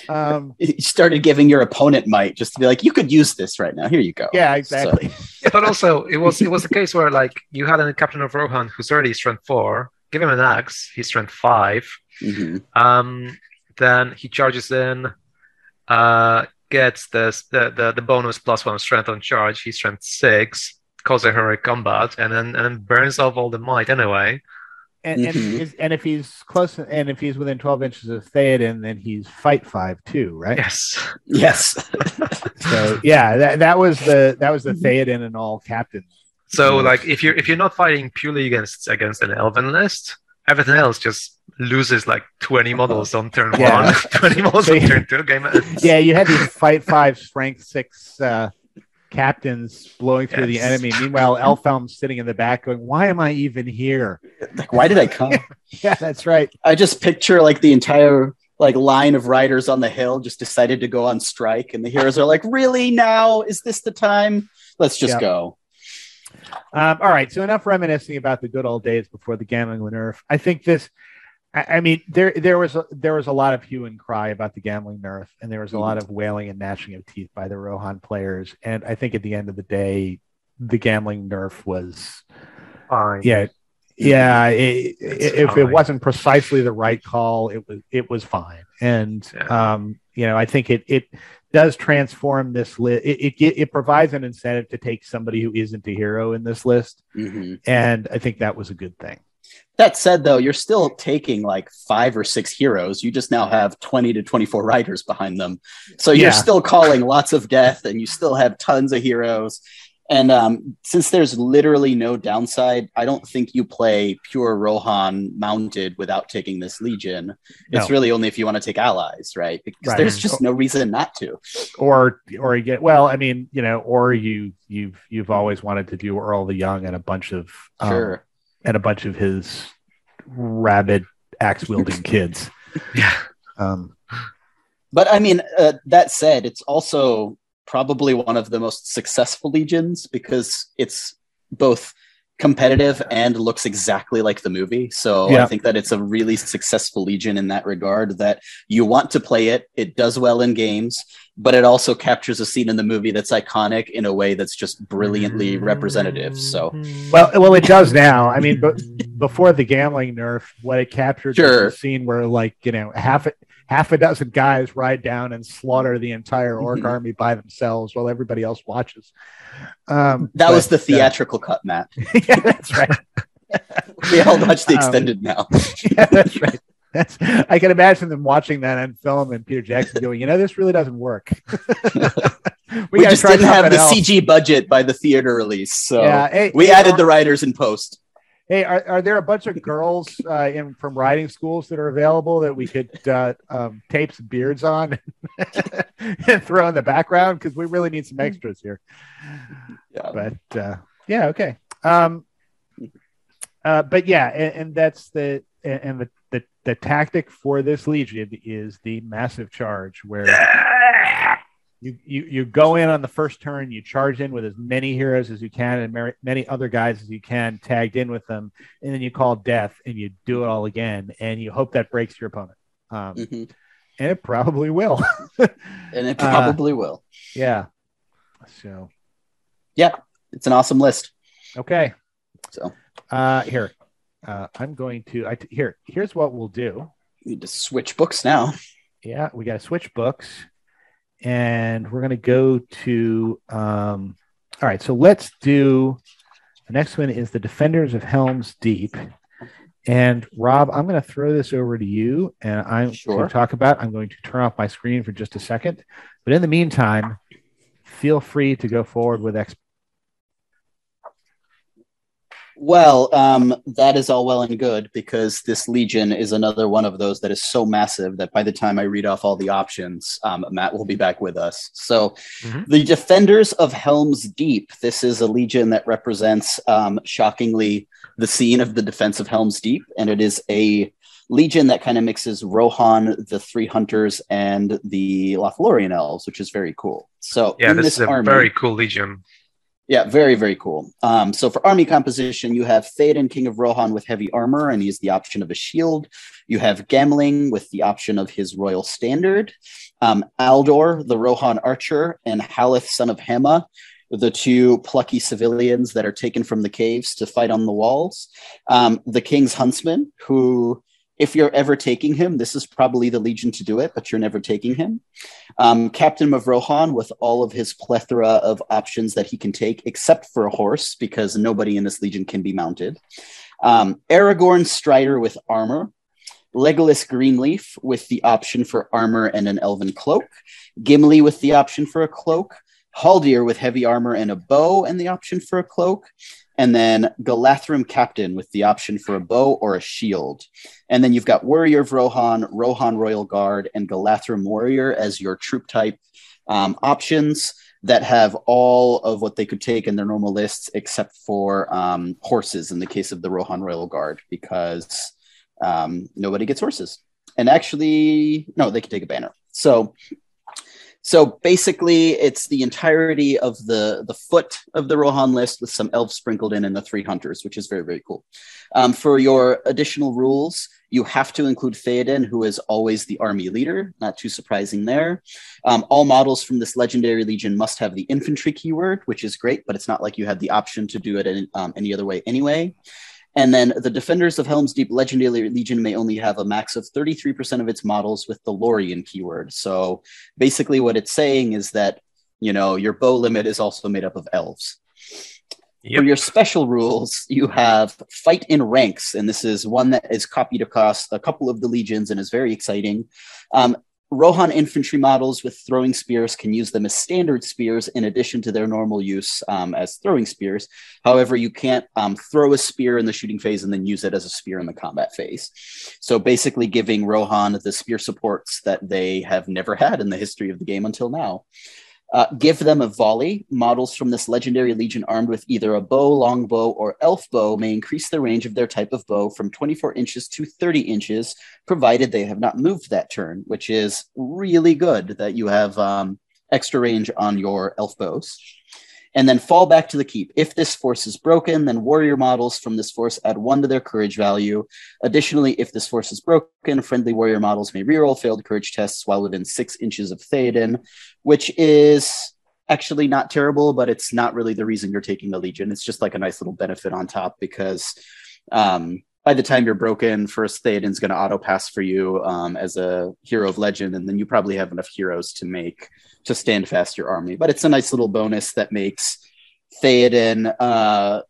um, you started giving your opponent might just to be like, you could use this right now. Here you go. Yeah, exactly. So. but also, it was it was a case where like you had a captain of Rohan who's already strength four. Give him an axe. He's strength 5 mm-hmm. Um, then he charges in uh, gets this, the, the, the bonus plus one strength on charge. He's strength six, causes a heroic combat, and then and then burns off all the might anyway. And mm-hmm. and, and if he's close, and if he's within twelve inches of Theoden, then he's fight five too, right? Yes, yes. *laughs* so yeah, that, that was the that was the Theoden and all captain. So like if you're if you're not fighting purely against against an elven list, everything else just loses like 20 models on turn yeah. one, *laughs* 20 models on turn two. Game ends. Yeah, you had these fight five, strength six uh, captains blowing through yes. the enemy. Meanwhile, Elfhelm's sitting in the back going, Why am I even here? Like, why did I come? *laughs* yeah, that's right. I just picture like the entire like line of riders on the hill just decided to go on strike, and the heroes are like, Really now? Is this the time? Let's just yep. go. Um, all right, so enough reminiscing about the good old days before the Gamling went nerf. I think this I, mean, there there was a, there was a lot of hue and cry about the Gamling nerf, and there was a lot of wailing and gnashing of teeth by the Rohan players. And I think at the end of the day, the Gamling nerf was fine. Yeah, yeah. It, it, if it wasn't precisely the right call, it was it was fine. And yeah. um, you know, I think it it does transform this list. It, it, it provides an incentive to take somebody who isn't a hero in this list, mm-hmm. and I think that was a good thing. That said, though, you're still taking like five or six heroes. You just now have 20 to 24 riders behind them. So you're yeah. still calling lots of death and you still have tons of heroes. And um, since there's literally no downside, I don't think you play pure Rohan mounted without taking this Legion. It's no. really only if you want to take allies, right? Because right. there's just no reason not to. Or or you get well, I mean, you know, or you you've you've always wanted to do Eorl the Young and a bunch of um, sure and a bunch of his rabid axe wielding *laughs* kids. Yeah. Um, but I mean, uh, that said, it's also probably one of the most successful legions because it's both competitive and looks exactly like the movie. So yeah. I think that it's a really successful Legion in that regard that you want to play it. It does well in games, but it also captures a scene in the movie that's iconic in a way that's just brilliantly representative. So well, well, it does now. I mean, but before the Gamling nerf, what it captured sure. was a scene where like, you know, half it half a dozen guys ride down and slaughter the entire orc mm-hmm. army by themselves while everybody else watches. Um, that but, was the uh, theatrical uh, cut, Matt. *laughs* yeah, that's right. *laughs* we all watch the um, extended um, now. *laughs* yeah, that's right. That's, I can imagine them watching that on film and Peter Jackson going, you know, this really doesn't work. *laughs* we, we just didn't have the else. CG budget by the theater release, so yeah, hey, we hey, added the writers in post. Hey, are, are there a bunch of girls uh, in from riding schools that are available that we could uh, um, tape some beards on *laughs* and throw in the background? Because we really need some extras here. Yeah. But uh, yeah, okay. Um, uh, but yeah, and, and, that's the and the the tactic for this legion is the massive charge where you, you you go in on the first turn, you charge in with as many heroes as you can and many other guys as you can tagged in with them, and then you call death and you do it all again, and you hope that breaks your opponent. Um, mm-hmm. And it probably will. *laughs* and it probably uh, will. Yeah. So. Yeah, it's an awesome list. Okay. So. Uh, here, uh, I'm going to. I here. Here's what we'll do. We need to switch books now. Yeah, we got to switch books and we're going to go to um, all right so let's do the next one is the defenders of helms deep and rob i'm going to throw this over to you and i'm sure. going to talk about i'm going to turn off my screen for just a second but in the meantime feel free to go forward with ex- well, um, that is all well and good because this Legion is another one of those that is so massive that by the time I read off all the options, um, Matt will be back with us. So, mm-hmm. the Defenders of Helm's Deep. This is a Legion that represents, um, shockingly, the scene of the defense of Helm's Deep, and it is a Legion that kind of mixes Rohan, the Three Hunters, and the Lothlorien Elves, which is very cool. So, yeah, this, this, is a army, very cool Legion. Yeah, very, very cool. Um, so for army composition, you have Theoden, King of Rohan, with heavy armor, and he's the option of a shield. You have Gamling with the option of his royal standard. Um, Aldor, the Rohan archer, and Haleth, son of Hama, the two plucky civilians that are taken from the caves to fight on the walls. Um, the King's huntsman, who if you're ever taking him, this is probably the Legion to do it, but you're never taking him. Um, Captain of Rohan with all of his plethora of options that he can take, except for a horse, because nobody in this Legion can be mounted. Um, Aragorn Strider with armor. Legolas Greenleaf with the option for armor and an elven cloak, Gimli with the option for a cloak, Haldir with heavy armor and a bow and the option for a cloak, and then Galadhrim Captain with the option for a bow or a shield. And then you've got Warrior of Rohan, Rohan Royal Guard, and Galadhrim Warrior as your troop type um, options that have all of what they could take in their normal lists except for um, horses in the case of the Rohan Royal Guard because um, nobody gets horses. And actually, no, they can take a banner. So so basically, it's the entirety of the the foot of the Rohan list with some elves sprinkled in and the three hunters, which is very very cool. Um, for your additional rules, you have to include Theoden, who is always the army leader. Not too surprising there. Um, all models from this legendary legion must have the infantry keyword, which is great, but it's not like you had the option to do it in, um, any other way anyway. And then the Defenders of Helm's Deep Legendary Legion may only have a max of 33% of its models with the Lorien keyword. So basically, what it's saying is that, you know, your bow limit is also made up of elves. Yep. For your special rules, you have Fight in Ranks, and this is one that is copied across a couple of the legions and is very exciting. Um, Rohan infantry models with throwing spears can use them as standard spears in addition to their normal use um, as throwing spears. However, you can't um, throw a spear in the shooting phase and then use it as a spear in the combat phase. So basically, giving Rohan the spear supports that they have never had in the history of the game until now. Uh, give them a volley. Models from this legendary legion armed with either a bow, longbow, or elf bow may increase the range of their type of bow from 24 inches to 30 inches, provided they have not moved that turn, which is really good that you have um, extra range on your elf bows and then fall back to the keep. If this force is broken, then warrior models from this force add one to their courage value. Additionally, if this force is broken, friendly warrior models may reroll failed courage tests while within six inches of Theoden, which is actually not terrible, but it's not really the reason you're taking the Legion. It's just like a nice little benefit on top because um, by the time you're broken, first Theoden's going to auto pass for you um, as a hero of legend, and then you probably have enough heroes to make to stand fast your army. But it's a nice little bonus that makes Theoden uh,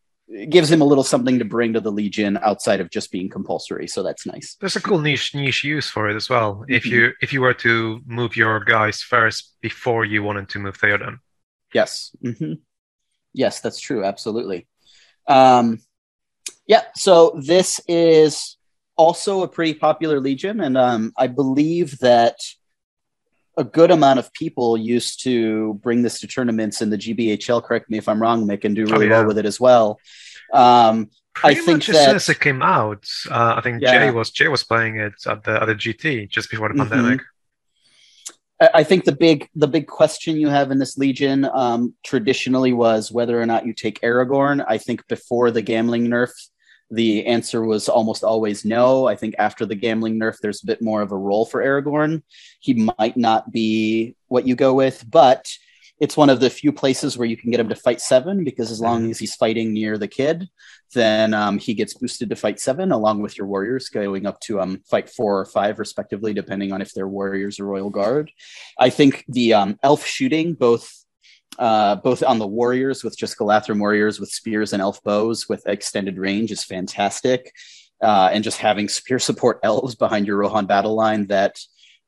gives him a little something to bring to the Legion outside of just being compulsory. So that's nice. There's a cool niche niche use for it as well. Mm-hmm. If you if you were to move your guys first before you wanted to move Theoden. Yes. Mm-hmm. Yes, that's true. Absolutely. Um, yeah, so this is also a pretty popular legion, and um, I believe that a good amount of people used to bring this to tournaments in the GBHL. Correct me if I'm wrong, Mick, and do really oh, yeah. well with it as well. Um, Pretty I think much that, as soon as it came out, uh, I think yeah. Jay was Jay was playing it at the at the GT just before the mm-hmm. pandemic. I think the big the big question you have in this legion um, traditionally was whether or not you take Aragorn. I think before the Gamling nerf, the answer was almost always no. I think after the Gamling nerf, there's a bit more of a role for Aragorn. He might not be what you go with, but it's one of the few places where you can get him to fight seven because as long mm-hmm. as he's fighting near the kid, then um, he gets boosted to fight seven along with your warriors going up to um, fight four or five respectively, depending on if they're warriors or royal guard. I think the um, elf shooting, both uh, both on the warriors with just Galadhrim warriors with spears and elf bows with extended range is fantastic. Uh, and just having spear support *laughs* elves behind your Rohan battle line that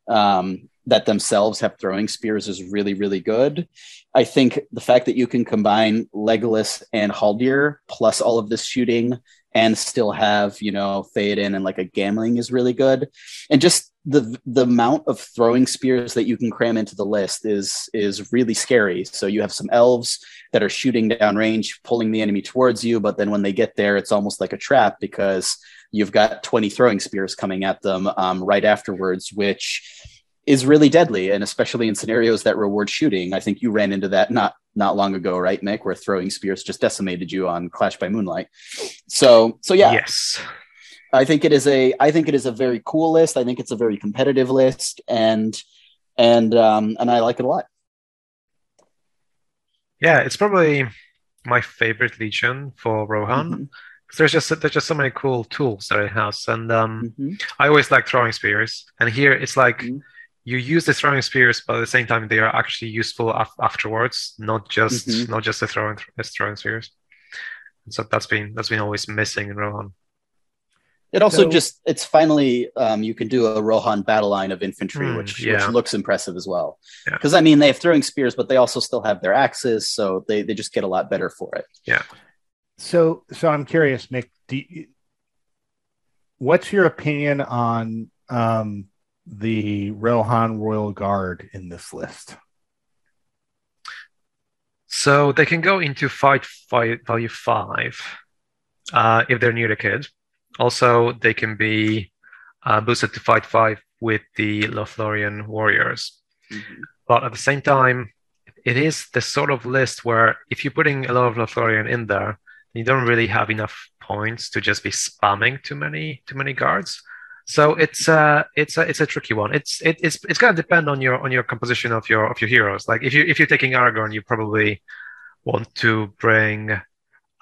um, that themselves have throwing spears is really really good. I think the fact that you can combine Legolas and Haldir plus all of this shooting and still have you know Theoden and like a Gamling is really good, and just the the amount of throwing spears that you can cram into the list is is really scary. So you have some elves that are shooting down range, pulling the enemy towards you, but then when they get there, it's almost like a trap because you've got 20 throwing spears coming at them um, right afterwards, which is really deadly, and especially in scenarios that reward shooting. I think you ran into that not not long ago, right, Mick, where throwing spears just decimated you on Clash by Moonlight. So so yeah. Yes. I think it is a I think it is a very cool list. I think it's a very competitive list, and and um, and I like it a lot. Yeah, it's probably my favorite legion for Rohan. Mm-hmm. There's just there's just so many cool tools that it has, and um, mm-hmm. I always like throwing spears. And here it's like mm-hmm. You use the throwing spears, but at the same time they are actually useful af- afterwards, not just mm-hmm. not just the throwing th- throwing spears. And so that's been that's been always missing in Rohan It also so, just it's finally um, you can do a Rohan battle line of infantry, mm, which yeah. which looks impressive as well. Because yeah. I mean they have throwing spears, but they also still have their axes, so they they just get a lot better for it. Yeah. So so I'm curious, Mick. You, what's your opinion on um, the Rohan Royal Guard in this list? So they can go into fight, fight value five uh, if they're near the kid. Also, they can be uh, boosted to fight five with the Lothlorien warriors. Mm-hmm. But at the same time, it is the sort of list where if you're putting a lot of Lothlorien in there, you don't really have enough points to just be spamming too many too many guards. So it's uh it's a it's a tricky one. It's it, it's it's gonna depend on your on your composition of your of your heroes. Like if you if you're taking Aragorn, you probably want to bring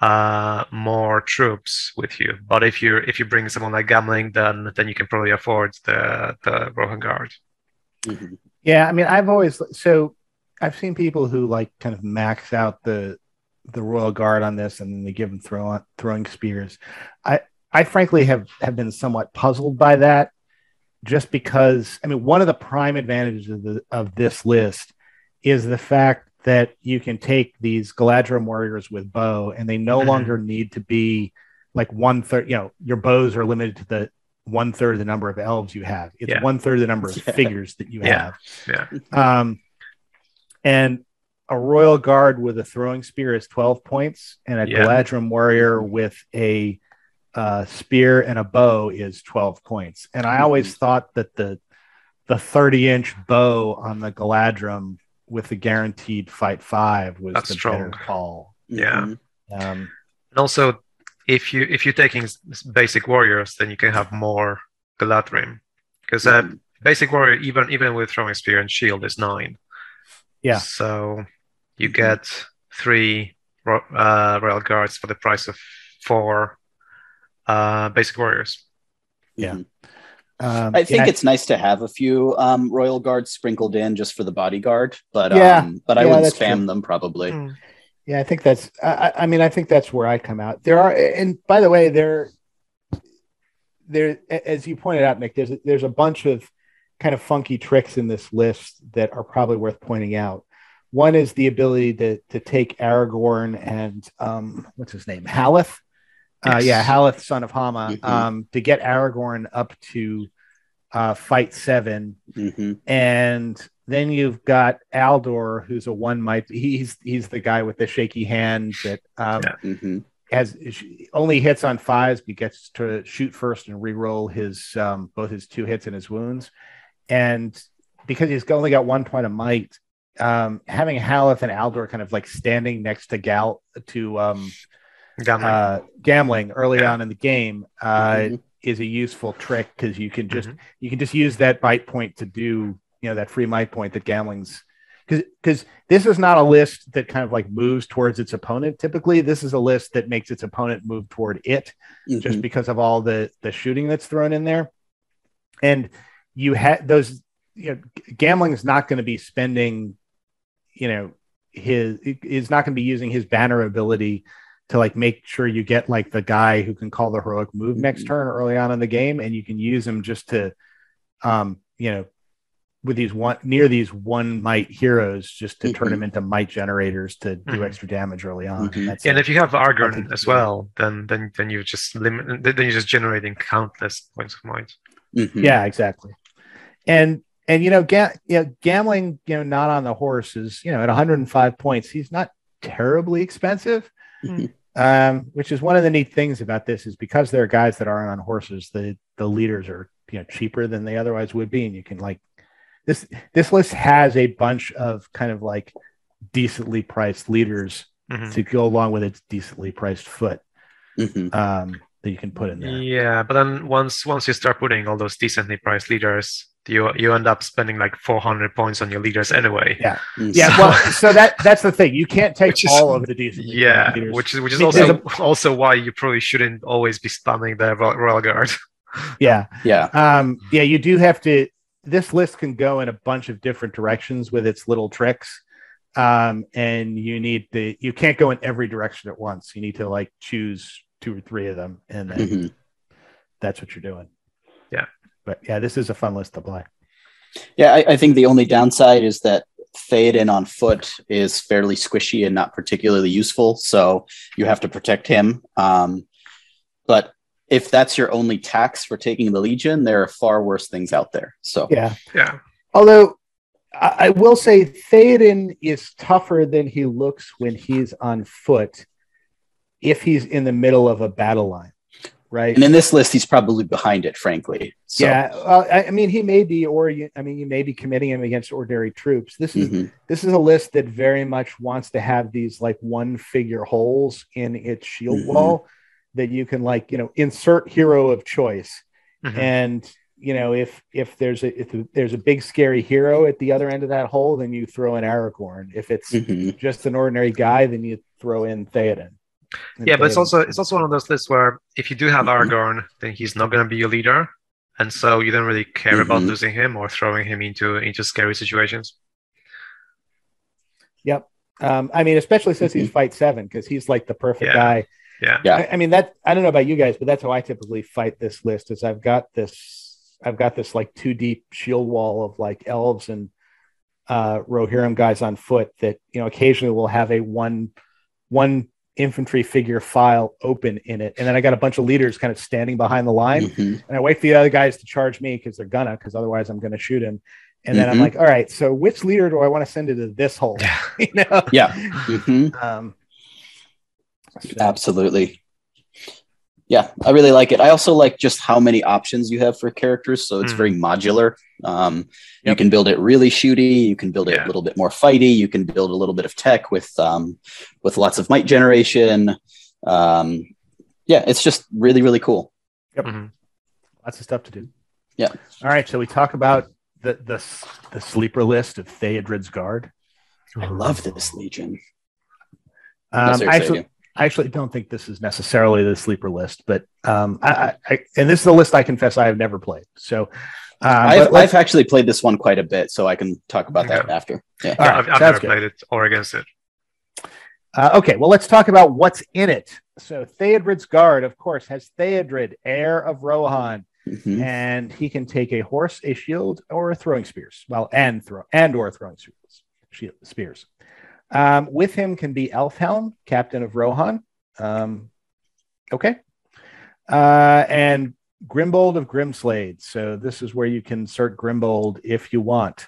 uh, more troops with you. But if you if you bring someone like Gamling, then then you can probably afford the the Rohan Guard. Mm-hmm. Yeah, I mean, I've always so I've seen people who like kind of max out the the Royal Guard on this, and they give them throw, throwing spears. I I frankly have have been somewhat puzzled by that, just because I mean, one of the prime advantages of the of this list is the fact that you can take these Galadhrim warriors with bow, and they no mm-hmm. longer need to be like one third. You know, your bows are limited to the one third of the number of elves you have. It's yeah. one third of the number of *laughs* yeah. figures that you yeah. have. Yeah. Um, and a royal guard with a throwing spear is twelve points, and a. Galadhrim warrior with a uh, spear and a bow is twelve points. And I always mm-hmm. thought that the the thirty inch bow on the Galadhrim with the guaranteed fight five was That's the strong. better call. Yeah. Mm-hmm. Um, and also, if you if you're taking basic warriors, then you can have more Galadhrim because uh, mm-hmm. basic warrior even even with throwing spear and shield is nine. Yeah. So you get three uh, royal guards for the price of four uh, basic warriors. Yeah. Mm-hmm. Um, I think yeah, it's nice to have a few um, royal guards sprinkled in just for the bodyguard, but yeah, um, but I yeah, wouldn't spam true. them probably. Mm. Yeah, I think that's. I, I, mean, I think that's where I come out. There are, and by the way, there, there, as you pointed out, Nick, there's a, there's a bunch of kind of funky tricks in this list that are probably worth pointing out. One is the ability to to take Aragorn and um, what's his name, Uh, yeah, Haleth, son of Hama, mm-hmm. um, to get Aragorn up to uh, fight 7 mm-hmm. and then you've got Aldor, who's a one might. He's he's the guy with the shaky hand that um, yeah. mm-hmm. has only hits on fives, but gets to shoot first and re-roll his um, both his two hits and his wounds. And because he's only got one point of might, um, having Haleth and Aldor kind of like standing next to Gal to um, Gamling, uh, Gamling early yeah. on in the game uh, mm-hmm. is a useful trick because you can just mm-hmm. you can just use that bite point to do you know that free might point that Gamling's because because this is not a list that kind of like moves towards its opponent. Typically, this is a list that makes its opponent move toward it, mm-hmm. just because of all the the shooting that's thrown in there. And you had those. You know, Gamling's not going to be spending, you know, his is not going to be using his banner ability to like make sure you get like the guy who can call the heroic move next mm-hmm. turn early on in the game, and you can use him just to, um, you know, with these one near these one might heroes just to mm-hmm. turn them into might generators to do mm-hmm. extra damage early on. Mm-hmm. And, and if you have Aragorn as well, then then then you're just limit then you're just generating countless points of might. Mm-hmm. Yeah, exactly. And and you know, ga- you know, Gamling, you know, not on the horse is you know at 105 points. He's not terribly expensive. Um, which is one of the neat things about this is because there are guys that aren't on horses, the the leaders are you know cheaper than they otherwise would be, and you can like this this list has a bunch of kind of like decently priced leaders mm-hmm. to go along with its decently priced foot mm-hmm. um, that you can put in there. Yeah, but then once once you start putting all those decently priced leaders you you end up spending like 400 points on your leaders anyway. Yeah, yeah. Well, *laughs* so that that's the thing. You can't take is, all of the decent. *laughs* Yeah, leaders. which is which is also also why you probably shouldn't always be spamming the royal guard. *laughs* yeah, yeah, um, yeah. You do have to. This list can go in a bunch of different directions with its little tricks, um, and you need the. You can't go in every direction at once. You need to like choose two or three of them, and then. Mm-hmm that's what you're doing. Yeah. But yeah, this is a fun list to play. Yeah, I, I think the only downside is that Theoden on foot is fairly squishy and not particularly useful, so you have to protect him. Um, but if that's your only tax for taking the Legion, there are far worse things out there. So Yeah. Yeah. Although I, I will say Theoden is tougher than he looks when he's on foot if he's in the middle of a battle line. Right. and in this list, he's probably behind it, frankly. So, yeah, uh, I, I mean, he may be, or you, I mean, you may be committing him against ordinary troops. This is mhm. this is a list that very much wants to have these like one figure holes in its shield Mhm. wall that you can like you know insert hero of choice Mhm. and you know if if there's a if there's a big scary hero at the other end of that hole then you throw in aragorn if it's Mhm. just an ordinary guy then you throw in theoden And yeah, but it's also it's also one of those lists where if you do have Mhm. Aragorn, then he's not going to be your leader, and so you don't really care about Mhm. losing him or throwing him into into scary situations. yep um i mean especially since he's fight seven because he's like the perfect Yeah. guy Yeah, Yeah. I, I mean that I don't know about you guys, but that's how I typically fight this list. Is I've got this I've got this like two deep shield wall of like elves and uh Rohirrim guys on foot that you know occasionally will have a one one infantry figure file open in it, and then I got a bunch of leaders kind of standing behind the line, Mhm. and I wait for the other guys to charge me because they're gonna, because otherwise I'm gonna shoot him. And then I'm Mhm. like, all right, so which leader do I want to send into this hole? *laughs* you know? Yeah. Mhm. Um, so- Absolutely. Yeah, I really like it. I also like just how many options you have for characters. So it's Mm. very modular. Um, You can build it really shooty. You can build it Yeah. a little bit more fighty. You can build a little bit of tech with um, with lots of might generation. Um, yeah, it's just really really cool. Mhm. lots of stuff to do. Yeah. All right. So we talk about the the the sleeper list of Theodred's guard. I love this Legion. Um, No, I actually, do. I actually don't think this is necessarily the sleeper list, but um, I, I, I and this is a list I confess I have never played. So, um, I've, I've actually played this one quite a bit, so I can talk about that Yeah. after. Yeah. Yeah, right, I've, I've never good. played it or against it. Uh, okay, well, let's talk about what's in it. So, Theodred's guard, of course, has Theodred, heir of Rohan, Mhm. and he can take a horse, a shield, or a throwing spears. Well, and throw and or throwing spears. Shield, spears. Um, with him can be Elfhelm, captain of Rohan. Um, okay, uh, and Grimbold of Grimslade. So this is where you can insert Grimbold if you want.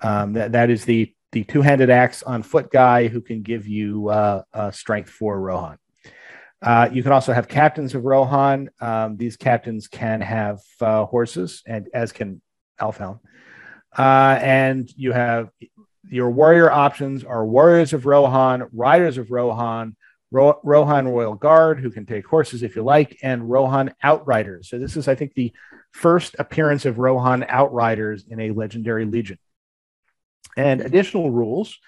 Um, that that is the the two handed axe on foot guy who can give you uh, uh, strength for Rohan. Uh, you can also have captains of Rohan. Um, these captains can have uh, horses, and as can Elfhelm. Uh, and you have your warrior options are warriors of Rohan, riders of Rohan, Ro- Rohan Royal Guard, who can take horses if you like, and Rohan Outriders. So this is, I think, the first appearance of Rohan Outriders in a legendary legion. And additional rules.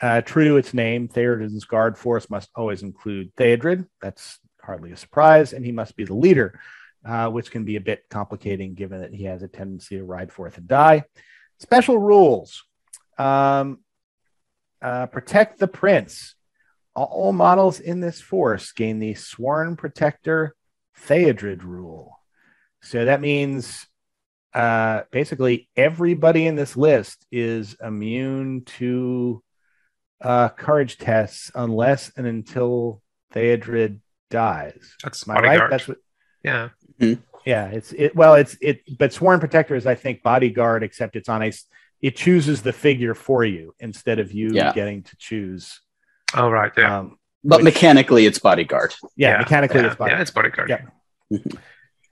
Uh, true to its name, Theoden's guard force must always include Theodred. That's hardly a surprise, and he must be the leader, uh, which can be a bit complicating given that he has a tendency to ride forth and die. Special rules um, uh, protect the prince. All models in this force gain the Sworn Protector Theodred rule. So that means uh, basically everybody in this list is immune to uh, courage tests unless and until Theodred dies. That's my I right? That's what. yeah. Yeah, it's it. Well, it's it. But sworn protector is, I think, bodyguard, except it's on a. s- It chooses the figure for you instead of you Yeah. getting to choose. Oh right. Yeah. Um, But Which- mechanically, it's bodyguard. yeah, mechanically, yeah, it's bodyguard. Yeah, it's bodyguard. Yeah. *laughs*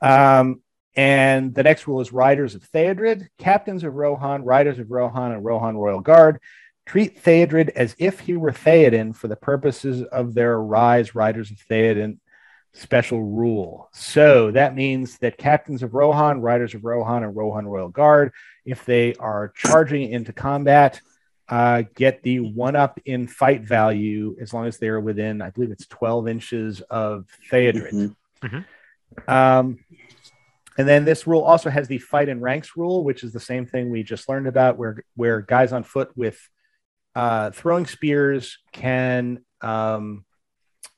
Um, and the next rule is riders of Theodred, captains of Rohan, riders of Rohan, and Rohan Royal Guard. Treat Theodred as if he were Theoden for the purposes of their rise, riders of Theoden special rule. So that means that captains of Rohan, riders of Rohan, and Rohan Royal Guard, if they are charging into combat, uh, get the one up in fight value as long as they're within, I believe it's 12 inches of Theodred. Mhm. Um, and then this rule also has the fight and ranks rule, which is the same thing we just learned about, where where guys on foot with uh, throwing spears can um,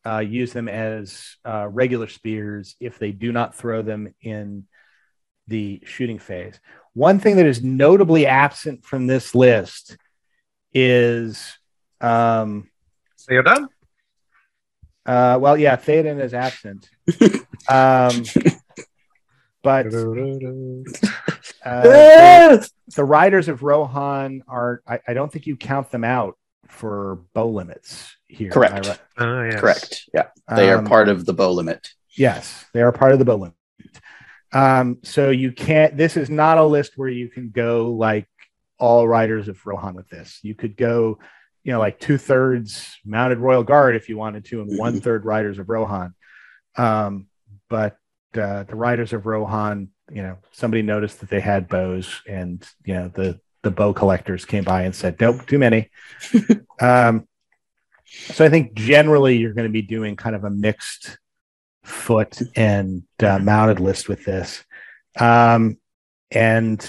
uh, use them as uh, regular spears if they do not throw them in the shooting phase. One thing that is notably absent from this list is. Um, so you're done? Uh, well, yeah, Theoden is absent. *laughs* um, but *laughs* uh, the, the, riders of Rohan are, I, I, don't think you count them out for bow limits here. Correct. Right? Oh, yes. Correct. Yeah. They um, are part of the bow limit. Yes, they are part of the bow limit. Um, so you can't, this is not a list where you can go like all riders of Rohan with this. You could go you know, like two thirds mounted royal guard if you wanted to, and one third riders of Rohan. Um, but uh, the riders of Rohan, you know, somebody noticed that they had bows, and you know, the the bow collectors came by and said, "Nope, too many." *laughs* um, so I think generally you're going to be doing kind of a mixed foot and uh, mounted list with this. Um, and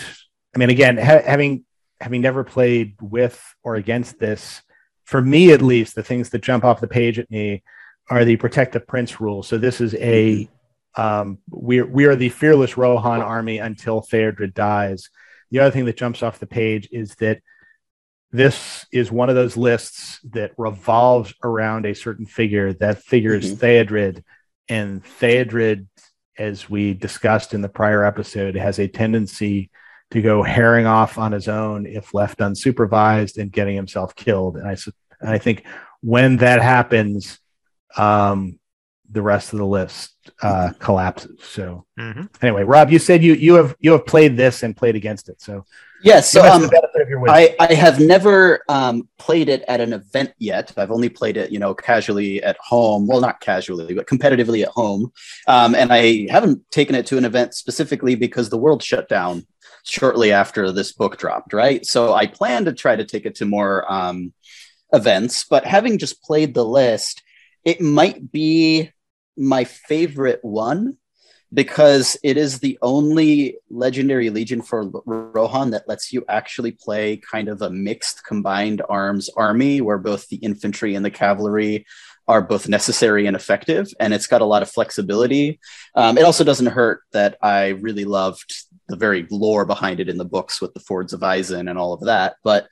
I mean, again, ha- having having never played with or against this, for me at least, the things that jump off the page at me are the protect the prince rule. So this is a um, we we are the fearless Rohan army until Theodred dies. The other thing that jumps off the page is that this is one of those lists that revolves around a certain figure. That figure is mm-hmm. Theodred, and Theodred, as we discussed in the prior episode, has a tendency to go herring off on his own if left unsupervised and getting himself killed. And I, and I think when that happens, um, the rest of the list uh, collapses. So mm-hmm. anyway, Rob, you said you you have you have played this and played against it. So yes, so um, I I have never um, played it at an event yet. I've only played it, you know, casually at home. Well, not casually, but competitively at home. Um, and I haven't taken it to an event specifically because the world shut down shortly after this book dropped, right? So I plan to try to take it to more um, events, but having just played the list, it might be my favorite one because it is the only legendary legion for Rohan that lets you actually play kind of a mixed combined arms army where both the infantry and the cavalry are both necessary and effective, and it's got a lot of flexibility. Um, it also doesn't hurt that I really loved the very lore behind it in the books with the Fords of Isen and all of that. But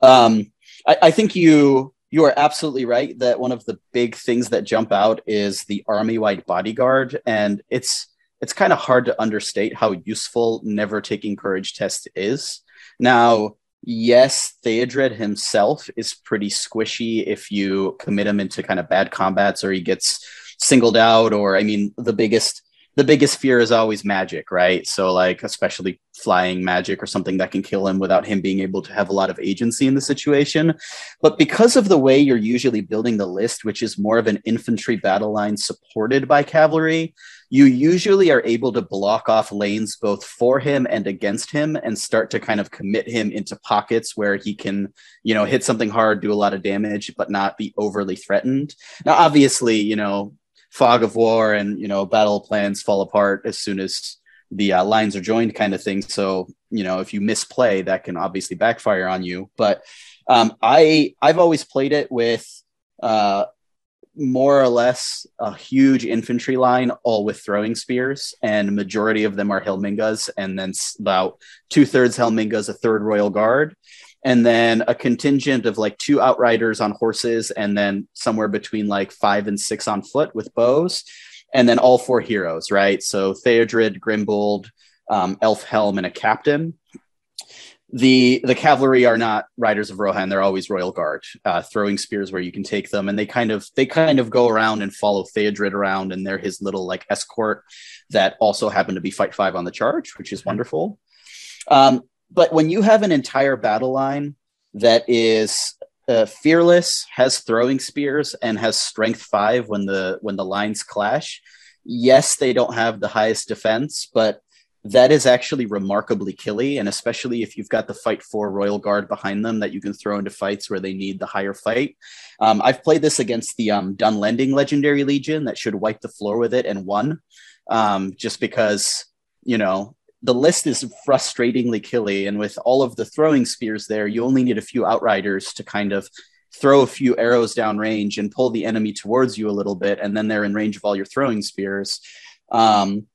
um, I, I think you you are absolutely right that one of the big things that jump out is the army-wide bodyguard, and it's it's kind of hard to understate how useful never taking courage test is. Now, yes, Theodred himself is pretty squishy if you commit him into kind of bad combats or he gets singled out, or I mean, the biggest the biggest fear is always magic, right? So, like, especially flying magic or something that can kill him without him being able to have a lot of agency in the situation. But because of the way you're usually building the list, which is more of an infantry battle line supported by cavalry, you usually are able to block off lanes both for him and against him and start to kind of commit him into pockets where he can, you know, hit something hard, do a lot of damage, but not be overly threatened. Now, obviously, you know, fog of war and you know battle plans fall apart as soon as the uh, lines are joined kind of thing. So you know if you misplay that can obviously backfire on you. But um, i i've always played it with uh, more or less a huge infantry line all with throwing spears and majority of them are helmingas and then about two-thirds helmingas a third royal guard and then a contingent of like two outriders on horses and then somewhere between like five and six on foot with bows and then all four heroes right? So theodred grimbold um, elfhelm and a captain. The the cavalry are not riders of rohan they're always royal guard uh, throwing spears where you can take them and they kind of they kind of go around and follow theodred around and they're his little like escort that also happen to be fight five on the charge which is wonderful. Um, but when you have an entire battle line that is uh, fearless, has throwing spears, and has strength five when the when the lines clash, yes, they don't have the highest defense, but that is actually remarkably killy, and especially if you've got the fight for royal guard behind them that you can throw into fights where they need the higher fight. Um, I've played this against the um, Dunlending Legendary Legion that should wipe the floor with it and won, um, just because you know the list is frustratingly killy, and with all of the throwing spears there, you only need a few outriders to kind of throw a few arrows down range and pull the enemy towards you a little bit, and then they're in range of all your throwing spears. Um,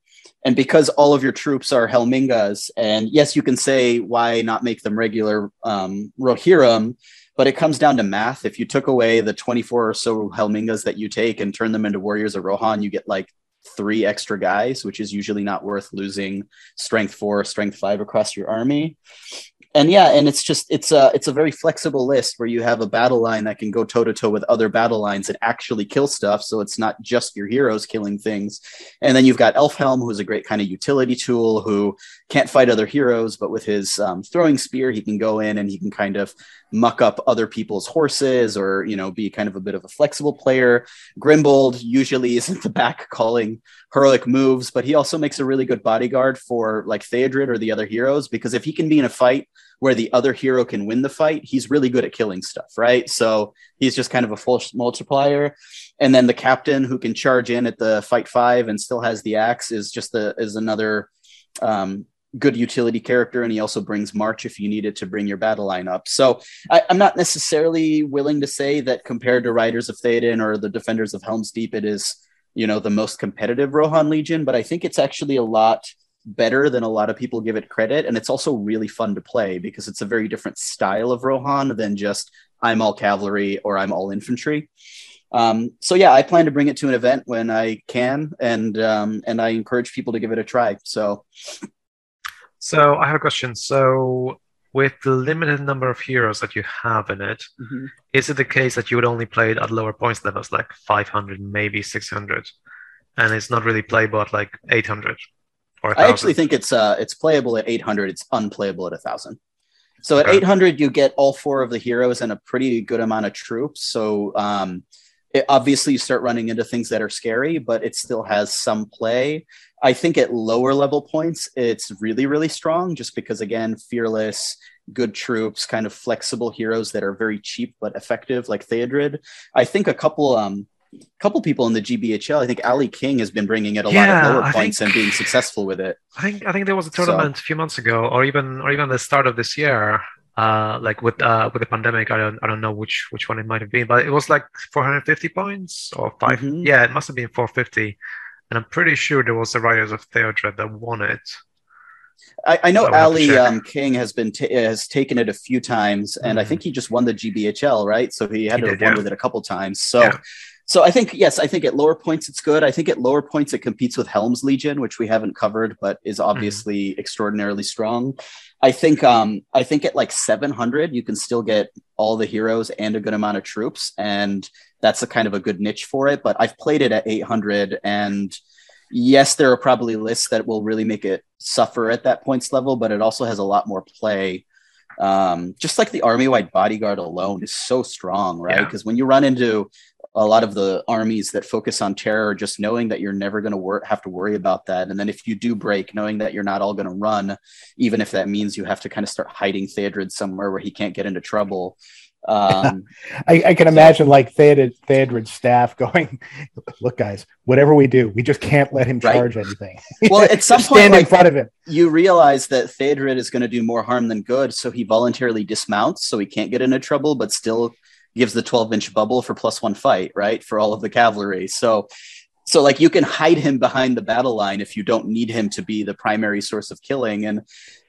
and because all of your troops are Helmingas, and yes, you can say why not make them regular um, Rohirrim, but it comes down to math. If you took away the 24 or so Helmingas that you take and turn them into warriors of Rohan, you get like three extra guys, which is usually not worth losing strength four, strength five across your army and yeah, and it's just it's a it's a very flexible list where you have a battle line that can go toe to toe with other battle lines and actually kill stuff. So it's not just your heroes killing things. And then you've got Elfhelm, who's a great kind of utility tool who can't fight other heroes, but with his um, throwing spear, he can go in and he can kind of muck up other people's horses or you know be kind of a bit of a flexible player. Grimbold usually is at the back calling heroic moves, but he also makes a really good bodyguard for like Theodred or the other heroes because if he can be in a fight where the other hero can win the fight, he's really good at killing stuff, right? So he's just kind of a force multiplier. And then the captain who can charge in at the fight five and still has the axe is just the is another um, good utility character. And he also brings March if you needed to bring your battle line up. So I, am not necessarily willing to say that compared to Riders of Theoden or the Defenders of Helm's Deep, it is you know the most competitive Rohan Legion, but I think it's actually a lot better than a lot of people give it credit. And it's also really fun to play because it's a very different style of Rohan than just I'm all cavalry or I'm all infantry. Um, so yeah, I plan to bring it to an event when I can, and um, and I encourage people to give it a try. So, so I have a question. So, with the limited number of heroes that you have in it, mm-hmm. is it the case that you would only play it at lower points levels, like 500, maybe 600, and it's not really playable at like 800? I actually think it's uh it's playable at 800. It's unplayable at a thousand. So at 800, you get all four of the heroes and a pretty good amount of troops. So um, it, obviously, you start running into things that are scary, but it still has some play. I think at lower level points, it's really, really strong just because, again, fearless, good troops, kind of flexible heroes that are very cheap but effective, like Theodred. I think a couple um, couple people in the GBHL. I think Ali King has been bringing it a yeah, lot of lower points think, and being successful with it. I think I think there was a tournament so. a few months ago, or even or even the start of this year. Uh, like with uh, with the pandemic, I don't I don't know which which one it might have been, but it was like 450 points or 5 mm-hmm. Yeah, it must have been 450, and I'm pretty sure there was the Riders of Theodred that won it. I, I know so Ali um, King has been has taken it a few times, and mm-hmm. I think he just won the GBHL, right? So he had he to did, have won yeah. with it a couple times. So yeah. So I think yes, I think at lower points it's good. I think at lower points it competes with Helm's Legion, which we haven't covered, but is mm-hmm. obviously mm-hmm. extraordinarily strong. I think um I think at like 700 you can still get all the heroes and a good amount of troops, and that's a kind of a good niche for it. But I've played it at 800, and yes, there are probably lists that will really make it suffer at that points level, but it also has a lot more play um, just like the army wide bodyguard alone is so strong, right? Because yeah. when you run into a lot of the armies that focus on terror, just knowing that you're never going to wor- have to worry about that. And then if you do break, knowing that you're not all going to run, even if that means you have to kind of start hiding Theodred somewhere where he can't get into trouble. Um, *laughs* I, I, can so, imagine like Theodred, Theodred's staff going, *laughs* "Look, guys, whatever we do, we just can't let him charge right? anything." *laughs* Well, at some point, stand like, in front of him. You realize that Theodred is going to do more harm than good, so he voluntarily dismounts, so he can't get into trouble, but still gives the 12 inch bubble for plus one fight, right? For all of the cavalry. So, so like you can hide him behind the battle line if you don't need him to be the primary source of killing. And,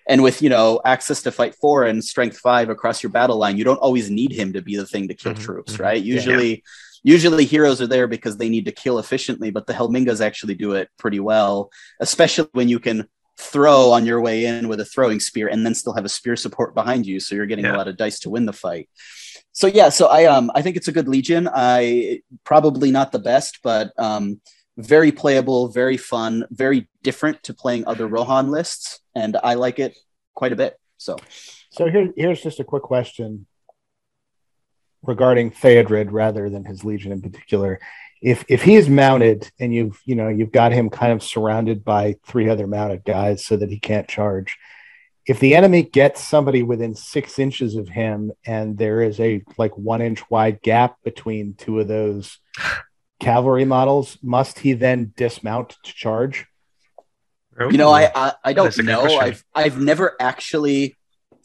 and with, you know, access to fight four and strength five across your battle line, you don't always need him to be the thing to kill mm-hmm, troops, mm-hmm. right? Usually, yeah. usually heroes are there because they need to kill efficiently, but the Helmingas actually do it pretty well, especially when you can throw on your way in with a throwing spear and then still have a spear support behind you. So you're getting yeah. a lot of dice to win the fight so yeah, so I um I think it's a good Legion. I probably not the best, but um very playable, very fun, very different to playing other Rohan lists, and I like it quite a bit. So, so here, here's just a quick question regarding Theodred rather than his Legion in particular. If if he is mounted and you've you know you've got him kind of surrounded by three other mounted guys so that he can't charge, if the enemy gets somebody within six inches of him and there is a like one inch wide gap between two of those *sighs* cavalry models, must he then dismount to charge? You know, I I, I don't know. I've I've never actually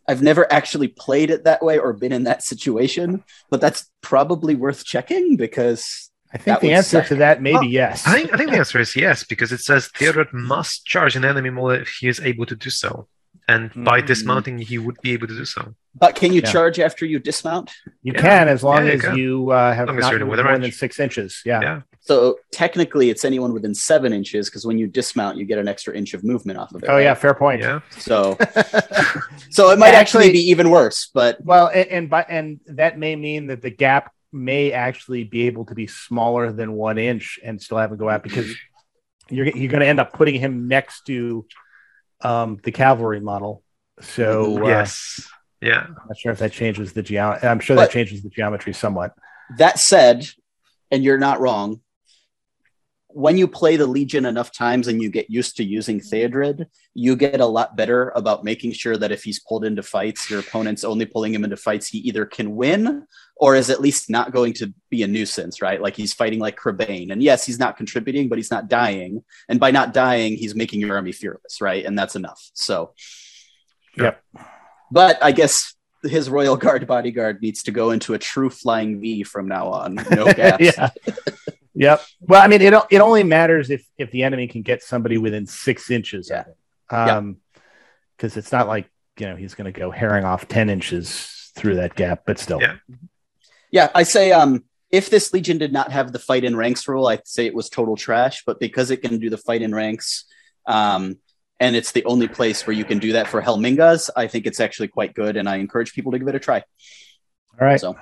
I've never actually played it that way or been in that situation, but that's probably worth checking because I think the answer suck. to that may be yes. I think I think the answer is yes because it says Theodred must charge an enemy more if he is able to do so, and mm-hmm. by dismounting he would be able to do so. But can you yeah. charge after you dismount? You yeah. can as long yeah, as you uh, have not more than six inches. Yeah. yeah. So technically, it's anyone within seven inches because when you dismount, you get an extra inch of movement off of it. Oh right? yeah, fair point. Yeah. So, *laughs* so it might actually, actually, be even worse. But well, and, and by and that may mean that the gap may actually be able to be smaller than one inch and still have him go out because you're you're going to end up putting him next to um, the cavalry model. So uh, yes, yeah. I'm not sure if that changes the geometry. I'm sure but that changes the geometry somewhat. That said, and you're not wrong. When you play the Legion enough times and you get used to using mm-hmm. Theodred, you get a lot better about making sure that if he's pulled into fights, your opponent's only pulling him into fights he either can win or is at least not going to be a nuisance, right? Like he's fighting like Crebain. And yes, he's not contributing, but he's not dying. And by not dying, he's making your army fearless, right? And that's enough. So, yep. But I guess his royal guard bodyguard needs to go into a true flying V from now on. No *laughs* gaps. yeah. Yep. Well, I mean, it it only matters if if the enemy can get somebody within six inches yeah. of it. Um, because it's not like you know he's going to go herring off ten inches through that gap, but still. Yeah. Yeah, I say um if this legion did not have the fight in ranks rule, I'd say it was total trash. But because it can do the fight in ranks, um, and it's the only place where you can do that for Helmingas, I think it's actually quite good, and I encourage people to give it a try. All right. So,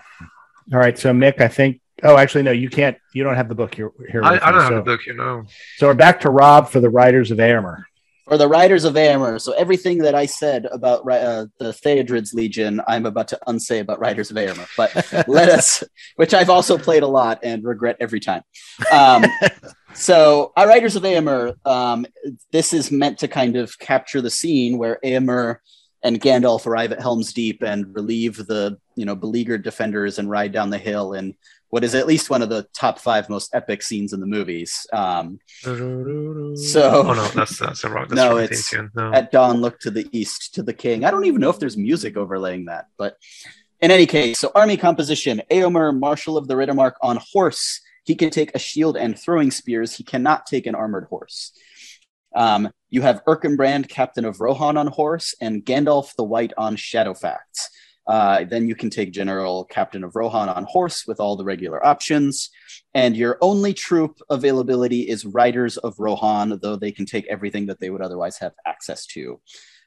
all right. So Mick, I think. Oh, actually, no, you can't. You don't have the book here. here I, I don't have the book, you know. So we're back to Rob for the Riders of Eomer for the Riders of Eomer. So everything that I said about uh, the Theodred's Legion, I'm about to unsay about Riders of Eomer. But *laughs* let us, which I've also played a lot and regret every time. Um, *laughs* so our Riders of Eomer, um, this is meant to kind of capture the scene where Eomer and Gandalf arrive at Helm's Deep and relieve the you know beleaguered defenders and ride down the hill and what is at least one of the top five most epic scenes in the movies. Um, so, oh no, that's that's a wrong. That's *laughs* no, it's no. at dawn. Look to the east, to the king. I don't even know if there's music overlaying that, but in any case, so army composition: Eomer, Marshal of the Riddermark on horse. He can take a shield and throwing spears. He cannot take an armored horse. Um, you have Erkenbrand, Captain of Rohan on horse, and Gandalf the White on Shadowfax. Uh, then you can take General Captain of Rohan on horse with all the regular options. And your only troop availability is Riders of Rohan, though they can take everything that they would otherwise have access to.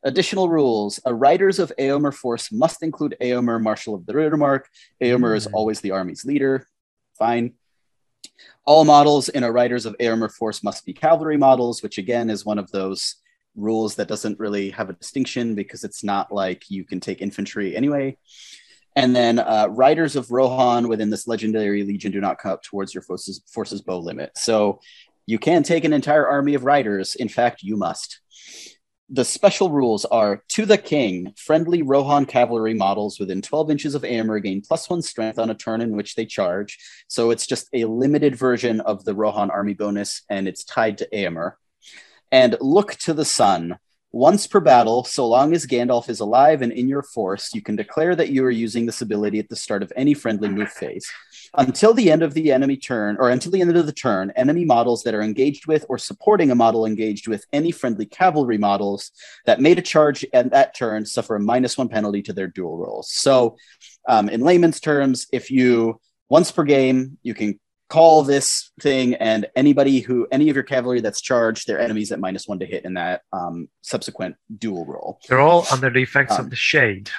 Additional rules a Riders of Eomer force must include Eomer, Marshal of the Riddermark. Eomer mm. is always the army's leader. Fine. All models in a Riders of Eomer force must be cavalry models, which again is one of those rules that doesn't really have a distinction because it's not like you can take infantry anyway. And then uh, riders of Rohan within this legendary legion do not come up towards your forces, forces bow limit. So you can take an entire army of riders. In fact, you must. The special rules are to the king, friendly Rohan cavalry models within 12 inches of Eomer gain plus one strength on a turn in which they charge. So it's just a limited version of the Rohan army bonus, and it's tied to Eomer and look to the sun. Once per battle, so long as Gandalf is alive and in your force, you can declare that you are using this ability at the start of any friendly move phase. Until the end of the enemy turn, or until the end of the turn, enemy models that are engaged with or supporting a model engaged with any friendly cavalry models that made a charge at that turn suffer a minus one penalty to their duel rolls. So, um, in layman's terms, if you once per game, you can call this thing and anybody who any of your cavalry that's charged their enemies at minus one to hit in that um, subsequent duel roll. They're all under the effects um, of the shade.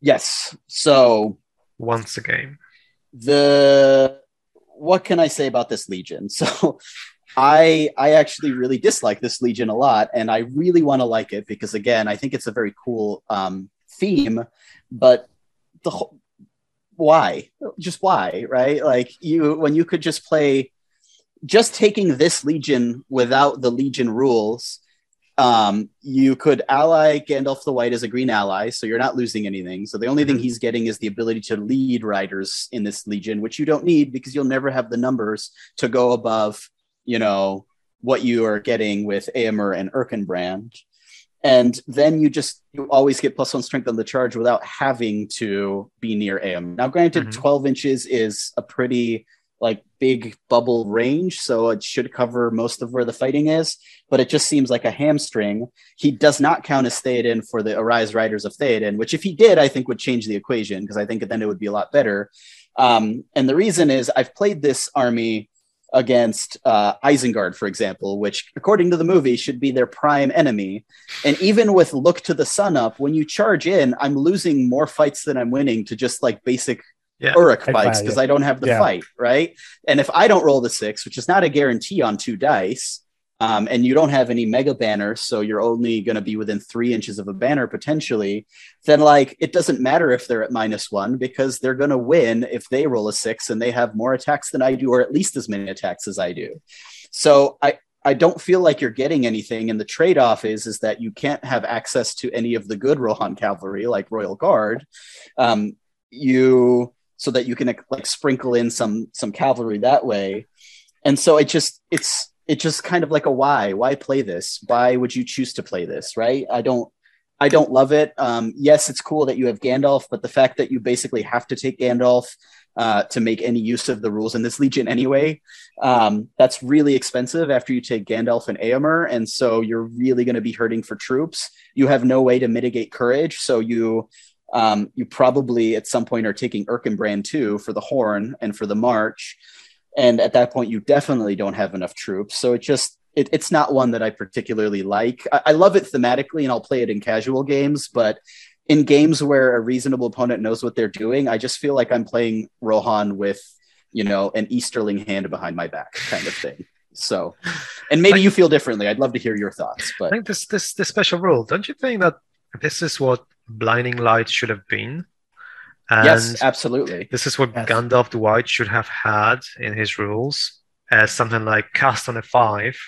yes. So once a game. the what can i say about this legion? *laughs* So i i actually really dislike this legion a lot and i really want to like it because again i think it's a very cool um, theme but the whole why? Just why, right? Like you when you could just play just taking this legion without the legion rules. Um, you could ally Gandalf the White as a green ally, so you're not losing anything. So the only thing he's getting is the ability to lead riders in this legion, which you don't need because you'll never have the numbers to go above, you know, what you are getting with Eomer and Erkenbrand. And then you just you always get plus one strength on the charge without having to be near am now granted mm-hmm. 12 inches is a pretty like big bubble range so it should cover most of where the fighting is but it just seems like a hamstring. He does not count as theoden for the arise riders of theoden which if he did i think would change the equation because i think then it would be a lot better. Um, and the reason is i've played this army against uh, Isengard, for example, which, according to the movie, should be their prime enemy. And even with Look to the Sun up, when you charge in, I'm losing more fights than I'm winning to just like basic yeah. Uruk fights because I don't have the yeah. fight, right? And if I don't roll the six, which is not a guarantee on two dice, um, and you don't have any mega banners, so you're only going to be within three inches of a banner potentially, then like it doesn't matter if they're at minus one because they're going to win if they roll a six and they have more attacks than I do, or at least as many attacks as I do. So I, I don't feel like you're getting anything. And the trade off is, is that you can't have access to any of the good Rohan cavalry like Royal Guard. Um, you so that you can like sprinkle in some some cavalry that way. And so it just it's it's just kind of like a why why play this? Why would you choose to play this right? I don't i don't love it. Um, yes it's cool that you have gandalf but the fact that you basically have to take gandalf uh, to make any use of the rules in this legion anyway um, that's really expensive after you take gandalf and Eomer, and so you're really going to be hurting for troops. You have no way to mitigate courage so you um, you probably at some point are taking Erkenbrand too for the horn and for the march and at that point you definitely don't have enough troops. So it just it, it's not one that i particularly like. I, I, love it thematically and i'll play it in casual games but in games where a reasonable opponent knows what they're doing i just feel like i'm playing rohan with you know an easterling hand behind my back kind of thing. So and maybe you feel differently. I'd love to hear your thoughts but i think this this this special rule don't you think that this is what blinding light should have been and yes, absolutely. This is what yes. Gandalf the White should have had in his rules as something like cast on a five,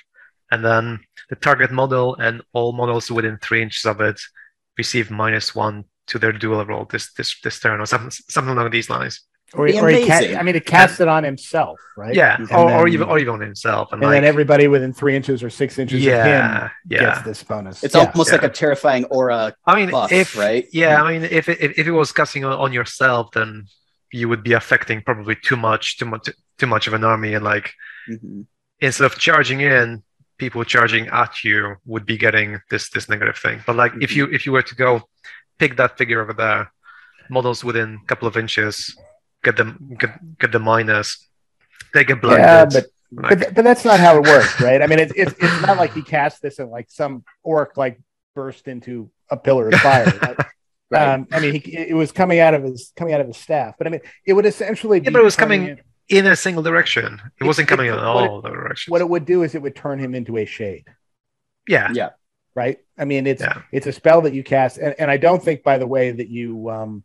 and then the target model and all models within three inches of it receive minus one to their duel roll this this this turn or something something along these lines. Or, or he ca- I mean, he cast it on himself, right? Yeah, or, then, or, even or even on himself, and, and like, then everybody within three inches or six inches yeah, of him yeah. gets this bonus. It's yeah. almost yeah. like a terrifying aura. I mean, buff, if right, yeah, I mean, if it, if, if it was casting on, on, yourself, then you would be affecting probably too much, too much, too much of an army, and like mm-hmm. instead of charging in, people charging at you would be getting this this negative thing. But like, mm-hmm. if you if you were to go pick that figure over there, models within a couple of inches get the get, get the minus. They get blinded. Yeah, but like, but, but that's not how it works, right? I mean, it's, it's it's not like he cast this and like some orc like burst into a pillar of fire. *laughs* right. um, I mean, he, it was coming out of his coming out of his staff, but I mean, it would essentially. Yeah, but it was coming in, in, a single direction. It, it wasn't coming it, in all it, directions. What it would do is it would turn him into a shade. Yeah. Yeah. Right. I mean, it's yeah. it's a spell that you cast, and, and I don't think, by the way, that you um,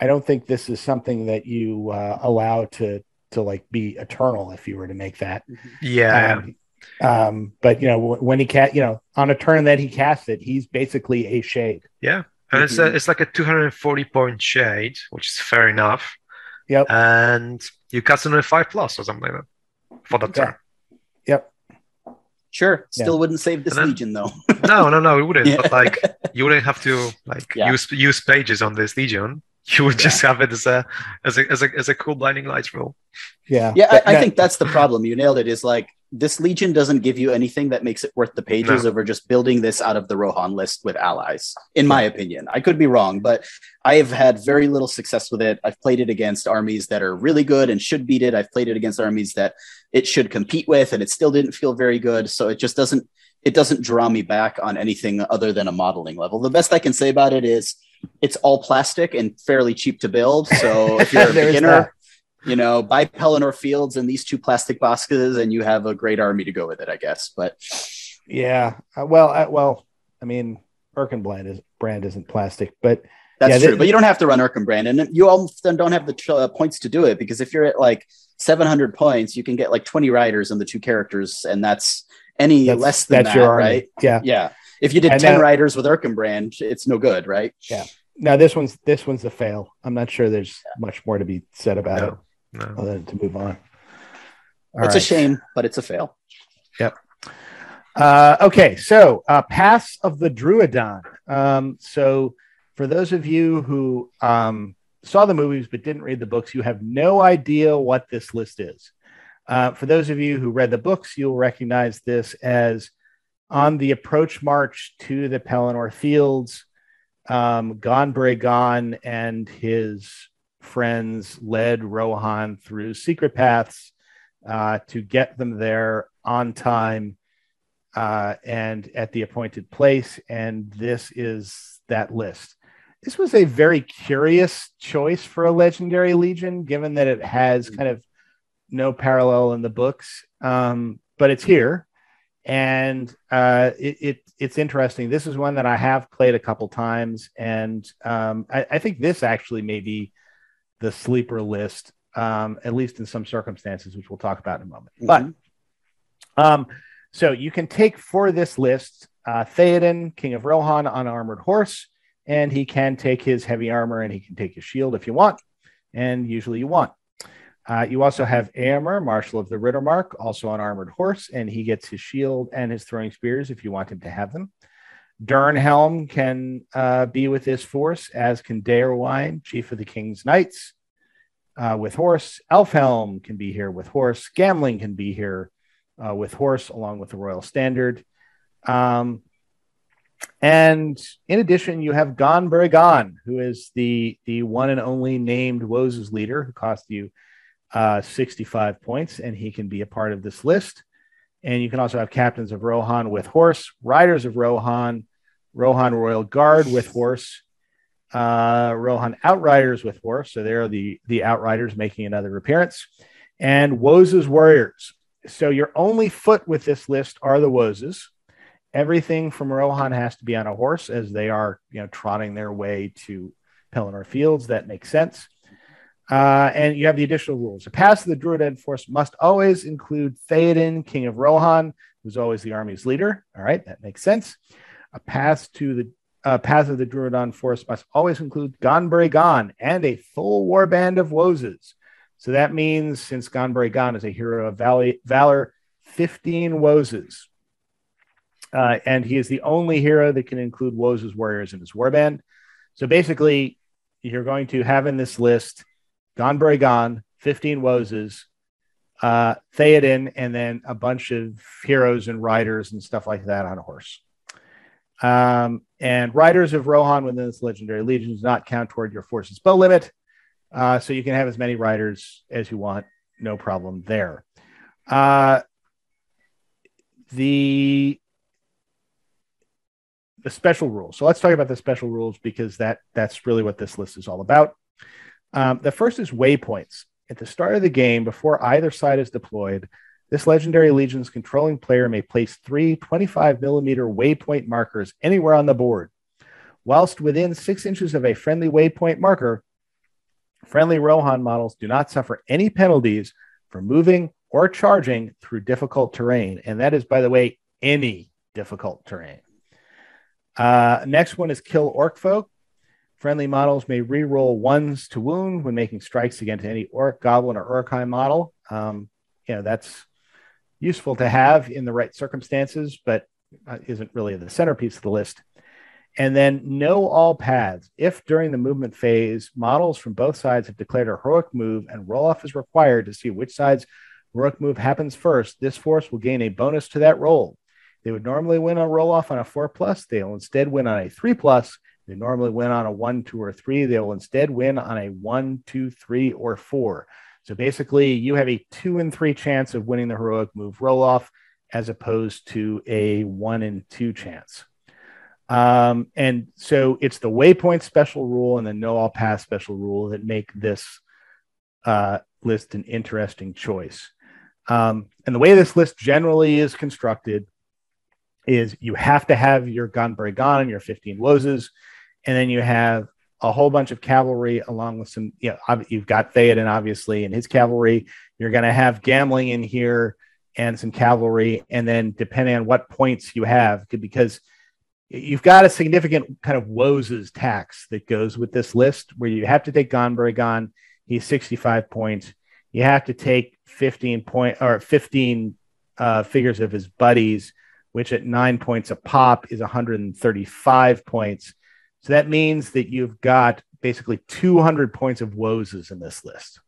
I don't think this is something that you uh, allow to to like be eternal if you were to make that. Yeah. Um, um, but you know when he cat, you know, on a turn that he casts it, he's basically a shade. Yeah, and it's a, mm-hmm. it's like a 240 point shade, which is fair enough. Yep. And you cast it on a five plus or something like that for that turn. Yep. Sure. Still yeah. wouldn't save this then, legion though. *laughs* no, no, no, it wouldn't. Yeah. But like you wouldn't have to like *laughs* yeah. use use pages on this legion you would just have it as a as a as a as a cool blinding lights rule. Yeah, yeah. I, I, think that's the problem. You nailed it. Is like this Legion doesn't give you anything that makes it worth the pages no. over just building this out of the Rohan list with allies. In my opinion, I could be wrong, but I have had very little success with it. I've played it against armies that are really good and should beat it. I've played it against armies that it should compete with, and it still didn't feel very good. So it just doesn't it doesn't draw me back on anything other than a modeling level. The best I can say about it is it's all plastic and fairly cheap to build. So *laughs* if you're a beginner, you know, buy Pelennor Fields and these two plastic boxes, and you have a great army to go with it, I guess. But yeah, uh, well, uh, well, I mean, Erkenbrand is brand isn't plastic, but that's yeah, true. They, but you don't have to run Erkenbrand, and you often don't have the uh, points to do it because if you're at like 700 points, you can get like 20 riders and the two characters, and that's any that's, less than that, your right? Yeah, yeah. If you did and 10 now, riders with Erkenbrand, it's no good, right? Yeah. Now this one's this one's a fail. I'm not sure there's yeah. much more to be said about no, it no. other than to move on. All it's right. a shame, but it's a fail. Yep. Uh, okay, so uh, Paths of the Drúadan. Um, so for those of you who um, saw the movies but didn't read the books, you have no idea what this list is. Uh, for those of you who read the books, you'll recognize this as on the approach march to the Pelennor Fields. Um, Ghân and his friends led Rohan through secret paths uh, to get them there on time uh, and at the appointed place. And this is that list. This was a very curious choice for a legendary legion, given that it has kind of no parallel in the books, um, but it's here, and uh, it, it, it's interesting. This is one that I have played a couple times, and um, I, I, think this actually may be the sleeper list, um, at least in some circumstances, which we'll talk about in a moment. Mm-hmm. But um, so you can take for this list uh, Theoden, King of Rohan, on armored horse, and he can take his heavy armor and he can take his shield if you want, and usually you want. Uh, you also have Eomer, Marshal of the Riddermark, also on armored horse, and he gets his shield and his throwing spears if you want him to have them. Dernhelm can uh, be with his force, as can Deorwine, chief of the King's Knights, uh, with horse. Elfhelm can be here with horse. Gamling can be here uh, with horse, along with the Royal Standard. Um, and in addition, you have Ghân-buri-Ghân, who is the the one and only named Woes' leader, who cost you uh, 65 points, and he can be a part of this list. And you can also have captains of Rohan with horse, riders of Rohan, Rohan Royal Guard with horse, uh, Rohan Outriders with horse. So there are the, the Outriders making another appearance, and Woes' Warriors. So your only foot with this list are the Woses. Everything from Rohan has to be on a horse as they are, you know, trotting their way to Pelennor Fields. That makes sense. Uh, and you have the additional rules. A pass of the Druid force must always include Theoden, King of Rohan, who's always the army's leader. All right, that makes sense. A pass to the uh, path of the Drúadan force must always include Ghân-buri-Ghân and a full warband of Woses. So that means since Ghân-buri-Ghân is a hero of valor, 15 Woses. Uh, and he is the only hero that can include Woses warriors in his warband. So basically, you're going to have in this list Ghân-buri-Ghân, 15 Woses, uh, Theoden, and then a bunch of heroes and riders and stuff like that on a horse. Um, and riders of Rohan within this legendary legion does not count toward your force's bow limit. Uh, so you can have as many riders as you want, no problem there. Uh, the the special rules. So let's talk about the special rules because that that's really what this list is all about. Um, the first is waypoints. At the start of the game, before either side is deployed, this legendary legion's controlling player may place three 25 millimeter waypoint markers anywhere on the board. Whilst within six inches of a friendly waypoint marker, friendly Rohan models do not suffer any penalties for moving or charging through difficult terrain. And that is, by the way, any difficult terrain. Uh, next one is kill orc folk. Friendly models may re-roll ones to wound when making strikes against any orc, goblin, or Uruk-hai model. Um, you know, that's useful to have in the right circumstances, but uh, isn't really the centerpiece of the list. And then know all paths. If during the movement phase, models from both sides have declared a heroic move and roll off is required to see which side's heroic move happens first, this force will gain a bonus to that roll. They would normally win a roll off on a four plus. They'll instead win on a three plus they normally win on a one, two, or three. They will instead win on a one, two, three, or four. So basically, you have a two and three chance of winning the heroic move roll off as opposed to a one and two chance. Um, and so it's the waypoint special rule and the no all pass special rule that make this uh, list an interesting choice. Um, and the way this list generally is constructed is you have to have your Ghân-buri-Ghân and your 15 Woses and then you have a whole bunch of cavalry along with some you know you've got Theoden obviously and his cavalry. You're going to have Gamling in here and some cavalry. And then depending on what points you have because you've got a significant kind of woes tax that goes with this list where you have to take Ghân-buri-Ghân he's 65 points. You have to take 15 point or 15 uh, figures of his buddies which at nine points a pop is 135 points. So that means that you've got basically 200 points of Woses in this list.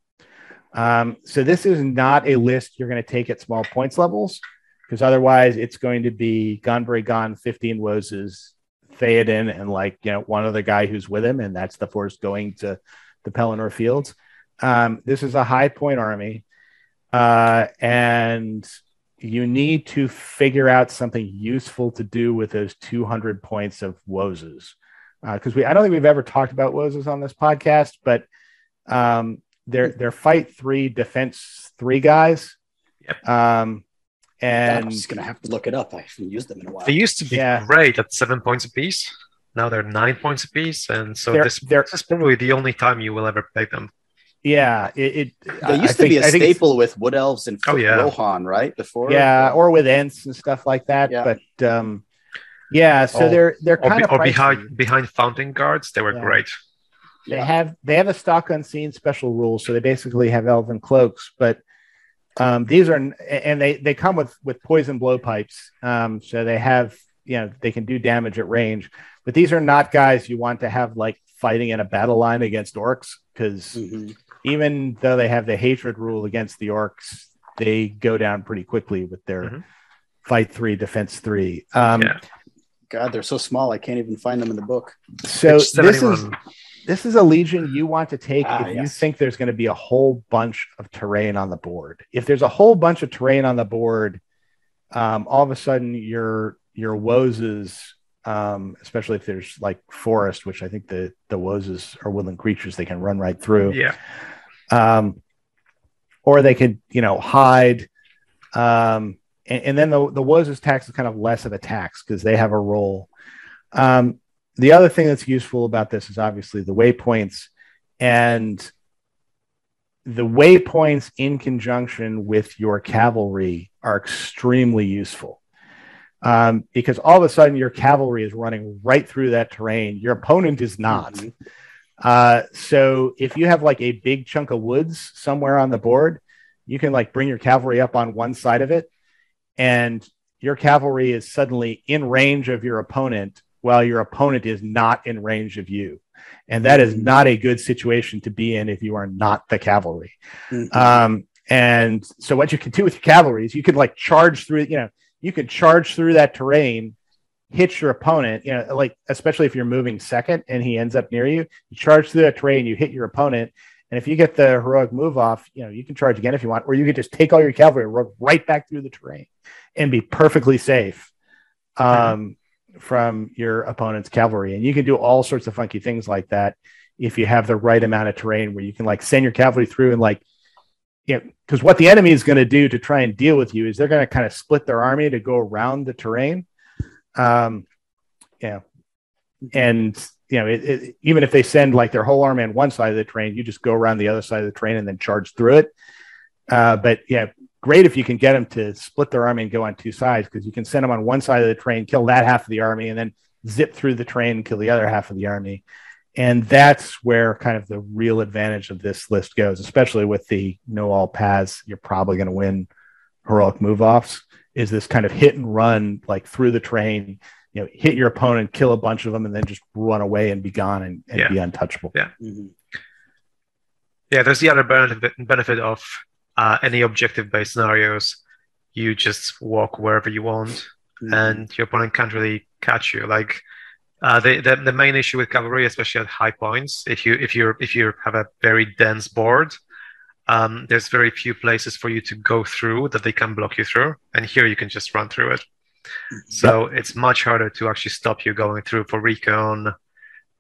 Um, so this is not a list you're going to take at small points levels because otherwise it's going to be Ghân-buri-Ghân 15 Woses, Theoden, and like you know one other guy who's with him, and that's the force going to the Pelennor Fields. Um, this is a high point army, uh, and you need to figure out something useful to do with those 200 points of Woses. Because uh, we, I don't think we've ever talked about Woses on this podcast, but um, they're they're fight three, defense three guys. Yep. Um, and I'm just gonna have to look it up. I haven't used them in a while. They used to be yeah. great at seven points apiece. Now they're nine points apiece, and so they're, this, they're, this is probably the only time you will ever play them. Yeah, it, it they used I to think, be a staple with wood elves and oh, yeah. Rohan, right? Before, yeah, or with Ents and stuff like that. Yeah. But um, yeah, so oh, they're they're kind of or behind behind fountain guards. They were yeah. great. They yeah. have they have a stalk unseen special rule, so they basically have elven cloaks, but um, these are and they they come with with poison blowpipes, um, so they have you know they can do damage at range, but these are not guys you want to have like fighting in a battle line against orcs because mm-hmm even though they have the hatred rule against the orcs, they go down pretty quickly with their mm-hmm. fight three, defense three. Um, yeah. God, they're so small. I can't even find them in the book. So this is this is a legion you want to take ah, if yes. you think there's going to be a whole bunch of terrain on the board. If there's a whole bunch of terrain on the board, um, all of a sudden your your Woses, um, especially if there's like forest, which I think the the Woses are woodland creatures, they can run right through. Yeah. Um, or they could, you know, hide. Um, and, and then the, the Woses tax is kind of less of a tax because they have a role. Um, the other thing that's useful about this is obviously the waypoints and the waypoints in conjunction with your cavalry are extremely useful um, because all of a sudden your cavalry is running right through that terrain. Your opponent is not. Mm-hmm. Uh, so if you have like a big chunk of woods somewhere on the board, you can like bring your cavalry up on one side of it, and your cavalry is suddenly in range of your opponent while your opponent is not in range of you. And that is not a good situation to be in if you are not the cavalry. Mm-hmm. Um, and so what you can do with your cavalry is you can like charge through, you know, you can charge through that terrain hit your opponent, you know, like especially if you're moving second and he ends up near you, you charge through that terrain, you hit your opponent. And if you get the heroic move off, you know, you can charge again if you want, or you can just take all your cavalry, run right back through the terrain and be perfectly safe um, from your opponent's cavalry. And you can do all sorts of funky things like that if you have the right amount of terrain where you can like send your cavalry through and like, you know, because what the enemy is going to do to try and deal with you is they're going to kind of split their army to go around the terrain. Um, yeah, and you know, it, it, even if they send like their whole army on one side of the train, you just go around the other side of the train and then charge through it. Uh, but yeah, great if you can get them to split their army and go on two sides because you can send them on one side of the train, kill that half of the army, and then zip through the train and kill the other half of the army. And that's where kind of the real advantage of this list goes, especially with the know all paths. You're probably going to win heroic move offs is this kind of hit and run like through the train you know hit your opponent kill a bunch of them and then just run away and be gone and, and yeah. be untouchable yeah mm-hmm. yeah there's the other benefit benefit of uh, any objective based scenarios you just walk wherever you want mm-hmm. and your opponent can't really catch you like uh, the, the, the main issue with cavalry especially at high points if you if you if you have a very dense board um, there's very few places for you to go through that they can block you through, and here you can just run through it. So yep. it's much harder to actually stop you going through for recon,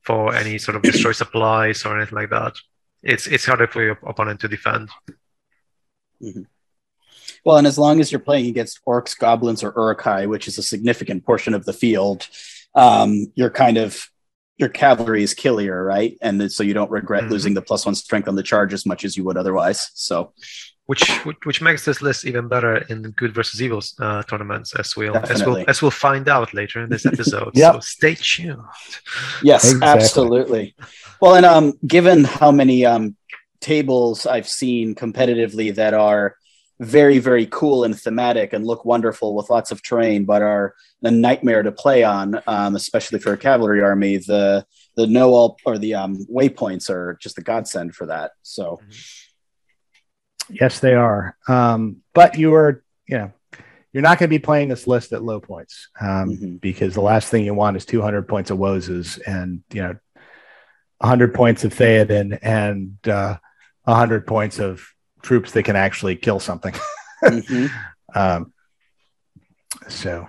for any sort of destroy supplies or anything like that. It's it's harder for your opponent to defend. Mm-hmm. Well, and as long as you're playing against orcs, goblins, or Uruk-hai, which is a significant portion of the field, um, you're kind of your cavalry is killier, right? And so you don't regret mm-hmm. losing the plus one strength on the charge as much as you would otherwise. So, which which makes this list even better in good versus evil uh, tournaments, as we'll as we'll as we'll find out later in this *laughs* episode. yep. So stay tuned. Yes, exactly. absolutely. Well, and um, given how many um tables I've seen competitively that are very very cool and thematic and look wonderful with lots of terrain, but are a nightmare to play on, um, especially for a cavalry army. The the no all or the um, waypoints are just a godsend for that. So. Yes, they are. Um, but you are, you know, you're not going to be playing this list at low points um, mm-hmm. because the last thing you want is 200 points of Woses and you know 100 points of Theoden and uh, 100 points of troops that can actually kill something. *laughs* mm-hmm. um, so,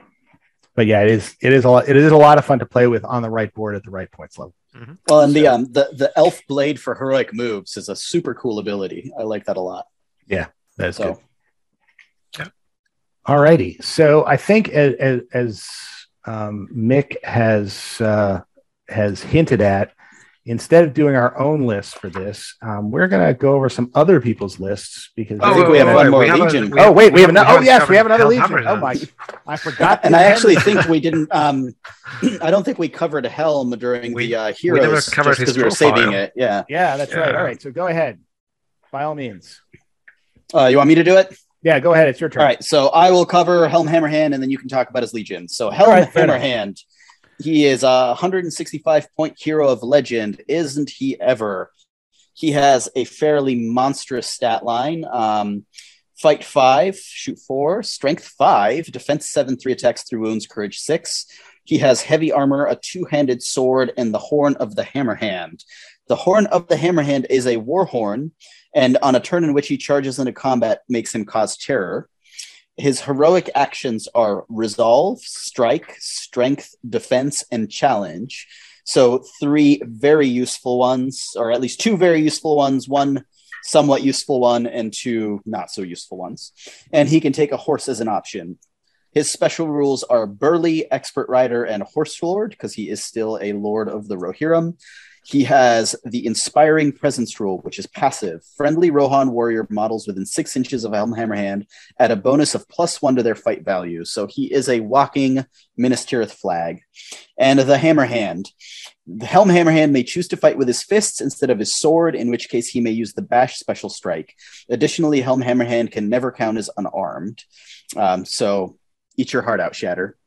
but yeah, it is it is a lot, it is a lot of fun to play with on the right board at the right points level. Mm-hmm. Well, and so, the um the the elf blade for heroic moves is a super cool ability. I like that a lot. Yeah, that's so. good. Yeah. All righty. So I think as as, as um, Mick has uh, has hinted at, instead of doing our own list for this, um, we're going to go over some other people's lists because oh, I think we have one more Legion. oh wait, we have another. Oh yes, we have another Legion. Oh my, I *laughs* forgot. and I actually think we didn't. Um, *clears throat* I don't think we covered Helm during we, the uh, heroes because we were saving it. Yeah, yeah, that's yeah. right. All right, so go ahead, by all means. Uh, you want me to do it? Yeah, go ahead. It's your turn. All right, so I will cover Helm Hammerhand, and then you can talk about his Legion. So Helm right, Hammerhand. He is a 165 point hero of legend, isn't he ever? He has a fairly monstrous stat line. Um, fight five, shoot four, strength five, defense seven, three attacks, three wounds, courage six. He has heavy armor, a two handed sword, and the horn of the hammerhand. The horn of the hammerhand is a war horn, and on a turn in which he charges into combat, makes him cause terror. His heroic actions are resolve, strike, strength, defense, and challenge. So, three very useful ones, or at least two very useful ones, one somewhat useful one, and two not so useful ones. And he can take a horse as an option. His special rules are Burly, Expert Rider, and Horse Lord, because he is still a Lord of the Rohirrim. He has the Inspiring Presence rule, which is passive. Friendly Rohan warrior models within six inches of Helm Hammerhand add a bonus of plus one to their fight value. So he is a walking Minas Tirith flag. And the Hammerhand. The Helm Hammerhand may choose to fight with his fists instead of his sword, in which case he may use the Bash special strike. Additionally, Helm Hammerhand can never count as unarmed. Um, so eat your heart out, Shatter.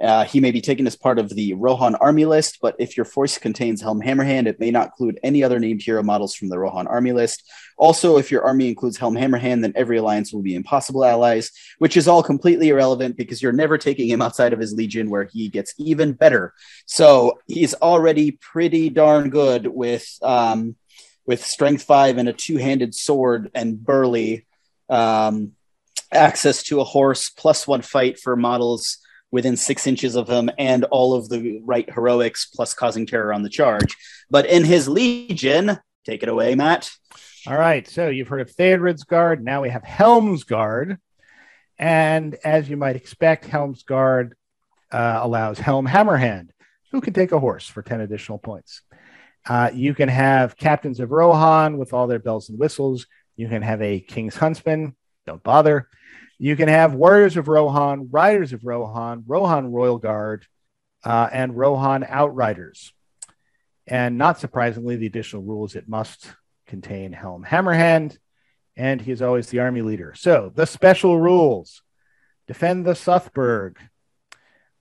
Uh, he may be taken as part of the Rohan army list, but if your force contains Helm Hammerhand, it may not include any other named hero models from the Rohan army list. Also, if your army includes Helm Hammerhand, then every alliance will be impossible allies, which is all completely irrelevant because you're never taking him outside of his legion where he gets even better. So he's already pretty darn good with um, with strength five and a two handed sword and burly. Um, access to a horse plus one fight for models within six inches of him and all of the right heroics plus causing terror on the charge. But in his legion, take it away, Matt. All right. So you've heard of Theodred's Guard. Now we have Helm's Guard. And as you might expect, Helm's Guard uh, allows Helm Hammerhand, who can take a horse for 10 additional points. Uh, you can have Captains of Rohan with all their bells and whistles. You can have a King's Huntsman. Don't bother. You can have Warriors of Rohan, Riders of Rohan, Rohan Royal Guard, uh, and Rohan Outriders. And not surprisingly, the additional rules it must contain Helm Hammerhand, and he is always the army leader. So the special rules defend the Súthburg.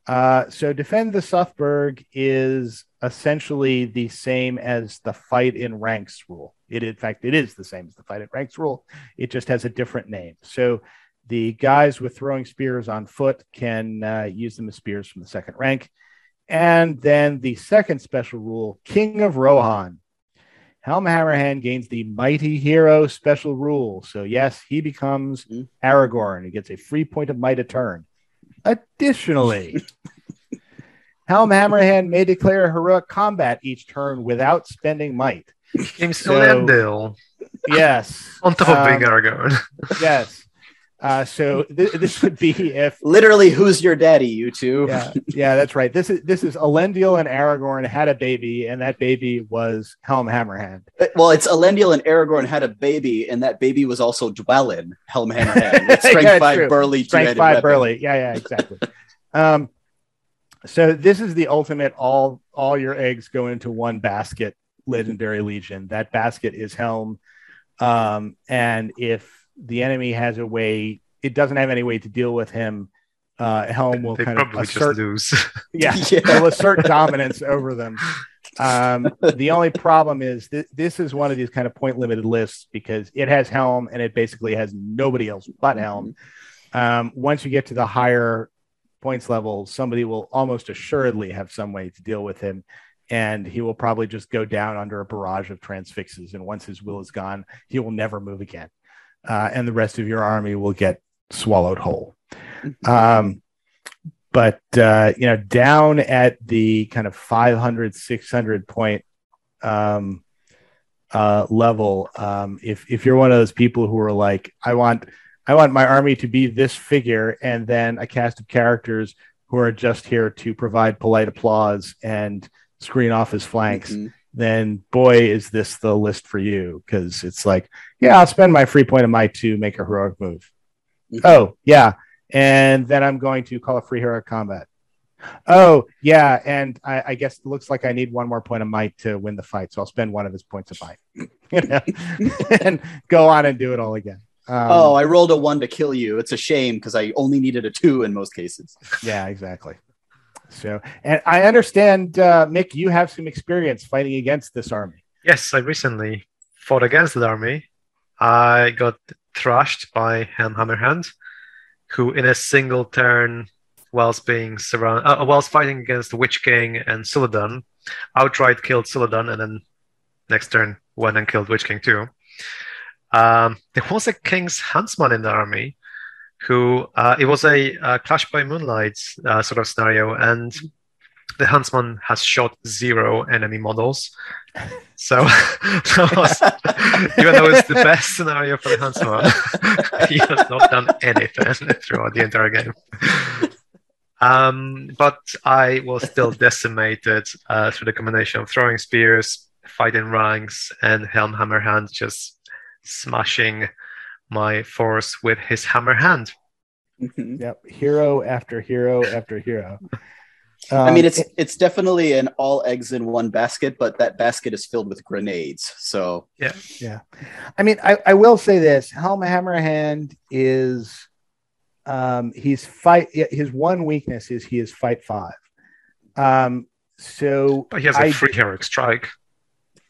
Uh, so defend the Súthburg is essentially the same as the fight in ranks rule. It, in fact, it is the same as the fight in ranks rule. It just has a different name. So the guys with throwing spears on foot can uh, use them as spears from the second rank. And then the second special rule King of Rohan. Helm Hammerhand gains the Mighty Hero special rule. So, yes, he becomes mm-hmm. Aragorn. He gets a free point of might a turn. Additionally, *laughs* Helm Hammerhand may declare heroic combat each turn without spending might. James so, Yes. *laughs* On top of um, being Aragorn. yes. Uh, so th- this would be if *laughs* literally, who's your daddy? You two. Yeah, *laughs* yeah, that's right. This is this is Elendil and Aragorn had a baby, and that baby was Helm Hammerhand. Uh, well, it's Elendil and Aragorn had a baby, and that baby was also Dwalin Helm Hammerhand. *laughs* Strength yeah, five true. burly, strength five weapon. burly. Yeah, yeah, exactly. um, so this is the ultimate. All all your eggs go into one basket. Legendary Legion. That basket is Helm, um, and if the enemy has a way, it doesn't have any way to deal with him. Uh, Helm will they kind probably of assert, just lose. *laughs* yeah, *laughs* Yeah. will assert dominance over them. Um, the only problem is th- this is one of these kind of point limited lists because it has Helm and it basically has nobody else but Helm. Um, once you get to the higher points level, somebody will almost assuredly have some way to deal with him. And he will probably just go down under a barrage of transfixes. And once his will is gone, he will never move again. Uh, and the rest of your army will get swallowed whole. Um, but uh, you know, down at the kind of 500, 600 point um, uh, level, um, if if you're one of those people who are like, I want, I want my army to be this figure, and then a cast of characters who are just here to provide polite applause and screen off his flanks. Mhm. Then, boy, is this the list for you because it's like, yeah, I'll spend my free point of my to make a heroic move. Mhm. Oh, yeah. And then I'm going to call a free hero combat. Oh, yeah. And I, I guess it looks like I need one more point of might to win the fight. So I'll spend one of his points of might *laughs* you know, *laughs* and go on and do it all again. Um, oh, I rolled a one to kill you. It's a shame because I only needed a two in most cases. yeah, exactly. So, and I understand, uh, Mick, you have some experience fighting against this army. yes, I recently fought against the army. I got thrashed by Helm Hammerhand, who in a single turn, whilst being surrounded, uh, whilst fighting against Witch King and Suladan, outright killed Suladan, and then next turn went and killed Witch King too. Um, there was a King's Huntsman in the army, who uh, it was a Clash by Moonlight uh, sort of scenario, and the Huntsman has shot zero enemy models. So, *laughs* was, even though it's the best scenario for the Huntsman, *laughs* he has not done anything *laughs* throughout the entire game. Um, but I was still decimated uh, through the combination of throwing spears, fighting ranks, and Helm Hammerhand just smashing my force with his hammer hand. Mhm. Yep. Hero after hero after hero. I mean, Um, it's it's definitely an all eggs in one basket, but that basket is filled with grenades. So Yeah. yeah. I mean, I, I will say this Helm Hammerhand is um he's fight his one weakness is he is fight five. Um so But he has a I- free heroic strike.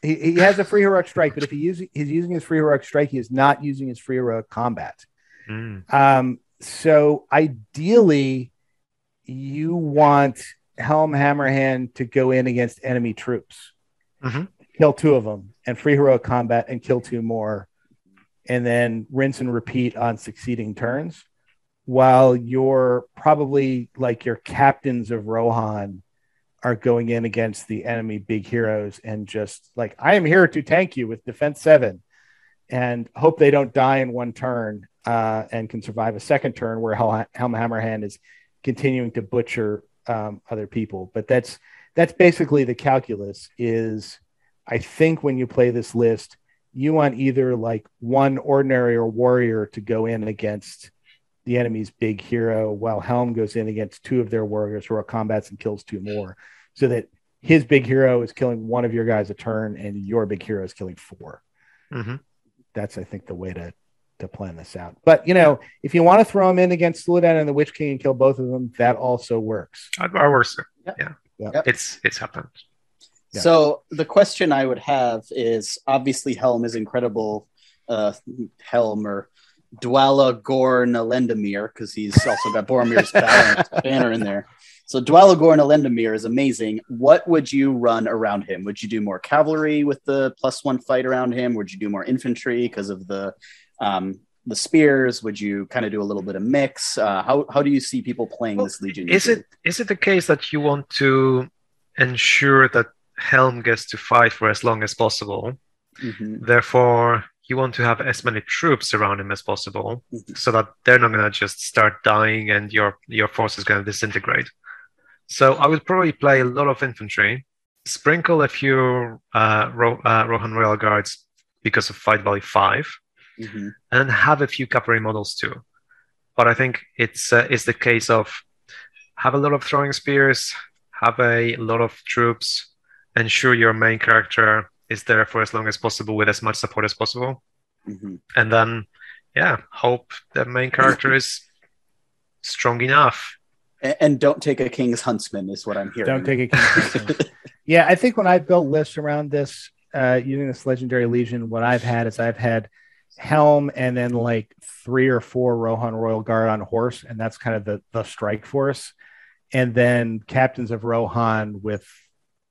He, he has a free heroic strike, but if he using he's using his free heroic strike, he is not using his free heroic combat. Mm. Um, so ideally, you want Helm Hammerhand to go in against enemy troops, Mhm. kill two of them, and free heroic combat and kill two more, and then rinse and repeat on succeeding turns. While you're probably like your captains of Rohan are going in against the enemy big heroes and just like I am here to tank you with defense seven and hope they don't die in one turn uh, and can survive a second turn where Hel- Helm Hammerhand is continuing to butcher um, other people. But that's that's basically the calculus. Is I think when you play this list, you want either like one ordinary or warrior to go in against the enemy's big hero, while Helm goes in against two of their warriors who are combats and kills two more, so that his big hero is killing one of your guys a turn and your big hero is killing four hmm that's I think the way to to plan this out. But you know, if you want to throw them in against Suladan and the Witch King and kill both of them, that also works. Our worst. Yep. Yeah. Yep. It's it's happened. Yeah. So the question I would have is obviously Helm is incredible. Uh, Helm or Dwala Gorn Elendamir, because he's also got Boromir's banner, in there. So Dwala Gorn Elendamir is amazing. What would you run around him? Would you do more cavalry with the plus one fight around him? Would you do more infantry because of the um, the spears? Would you kind of do a little bit of mix? Uh, how how do you see people playing Well, this legion? Is it is it the case that you want to ensure that Helm gets to fight for as long as possible? Mhm. Therefore, you want to have as many troops around him as possible, Mhm. so that they're not gonna just start dying and your your force is gonna disintegrate. So I would probably play a lot of infantry, sprinkle a few uh, Ro- uh, Rohan Royal Guards because of fight value five, Mhm. and have a few cavalry models too. But I think it's uh, it's the case of have a lot of throwing spears, have a lot of troops, ensure your main character is there for as long as possible with as much support as possible, Mhm. and then yeah, hope the main character is strong enough. And, and don't take a king's huntsman is what I'm hearing. Don't take a king's huntsman. *laughs* yeah, I think when I built lists around this uh, using this legendary legion, what I've had is I've had helm and then like three or four Rohan Royal Guard on horse, and that's kind of the the strike force, and then captains of Rohan with,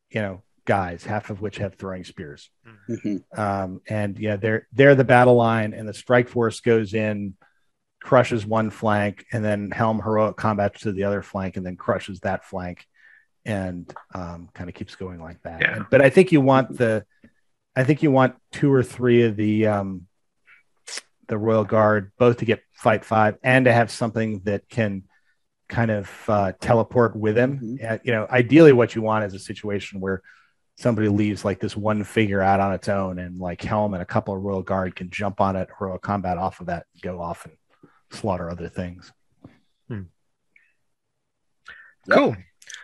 you know, guys, half of which have throwing spears. Mm-hmm. Um, and yeah, they're they're the battle line, and the strike force goes in, crushes one flank, and then Helm heroic combat to the other flank, and then crushes that flank, and um, kind of keeps going like that. Yeah. but I think you want the, I think you want two or three of the um, the Royal Guard both to get fight five and to have something that can kind of uh, teleport with him. Mm-hmm. Uh, you know, ideally, what you want is a situation where somebody leaves like this one figure out on its own, and like Helm and a couple of Royal Guard can jump on it, Royal Combat off of that, go off and slaughter other things. Hmm. Cool.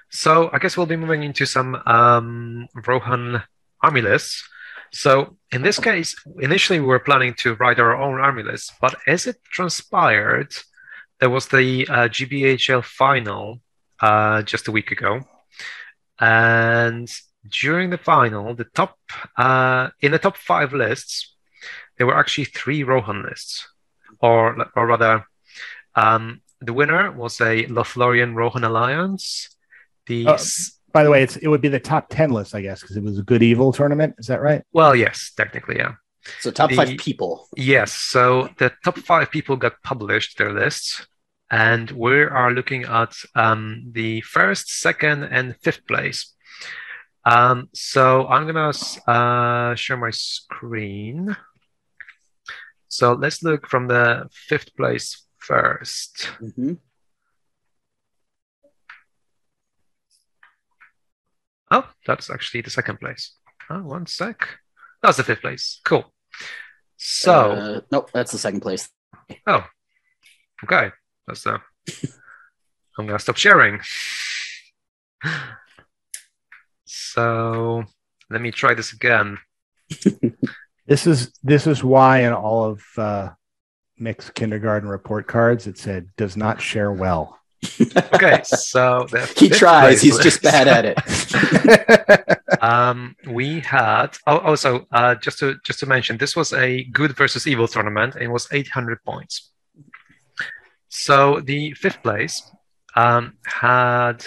So I guess we'll be moving into some um, Rohan army lists. So in this case, initially we were planning to write our own army list, but as it transpired, there was the uh, GBHL final uh, just a week ago, and during the final, the top uh, in the top five lists, there were actually three Rohan lists, or or rather, um, the winner was a Lothlorien Rohan alliance. The uh, by the way, it's it would be the top ten list, I guess, because it was a good evil tournament. Is that right? Well, yes, technically, yeah. So top the, five people. Yes. So the top five people got published their lists, and we are looking at um, the first, second, and fifth place. Um, so I'm gonna uh, share my screen. So let's look from the fifth place 1st mm-hmm. Oh, that's actually the second place. Oh, one sec. That's the fifth place. Cool. So, uh, nope, that's the second place. Oh, okay. That's the. *laughs* I'm gonna stop sharing. So let me try this again. *laughs* this is this is why in all of uh, Mick's kindergarten report cards it said does not share well. *laughs* okay, so he tries. He's list. just bad at it. *laughs* um, we had oh, also uh, just to just to mention this was a good versus evil tournament. It was 800 points. So the fifth place um, had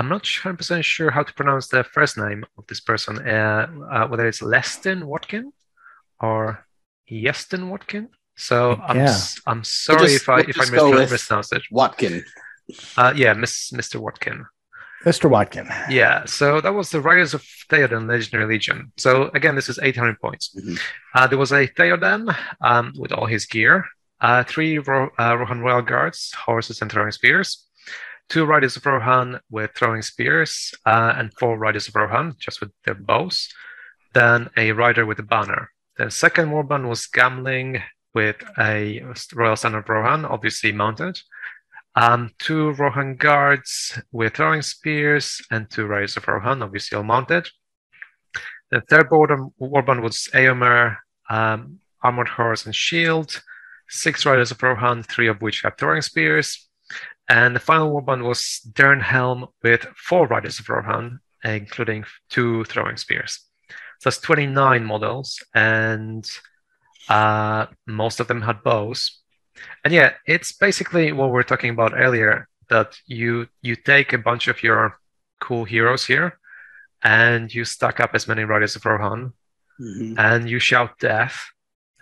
I'm not 100% sure how to pronounce the first name of this person, uh, uh, whether it's Leston Watkin or Yeston Watkin. So I'm yeah. I'm sorry just, if I if I mispronounced it. Watkin. Uh, yeah, Miss Mr. Watkin. Mr. Watkin. Yeah, so that was the Riders of Theoden Legendary Legion. So again, this is 800 points. Mm-hmm. Uh, there was a Theoden um, with all his gear, uh, three Ro- uh, Rohan Royal Guards, horses and throwing spears, two riders of Rohan with throwing spears, uh, and four riders of Rohan just with their bows. Then a rider with a banner. The second warband was Gamling with a Royal Standard of Rohan, obviously mounted. Um, two Rohan guards with throwing spears, and two riders of Rohan, obviously all mounted. The third warband was Eomer, um, armored horse and shield. Six riders of Rohan, three of which have throwing spears. And the final one was Dernhelm with four riders of Rohan, including two throwing spears. So that's 29 models, and uh, most of them had bows. And yeah, it's basically what we are talking about earlier that you you take a bunch of your cool heroes here and you stack up as many riders of Rohan mm-hmm. and you shout death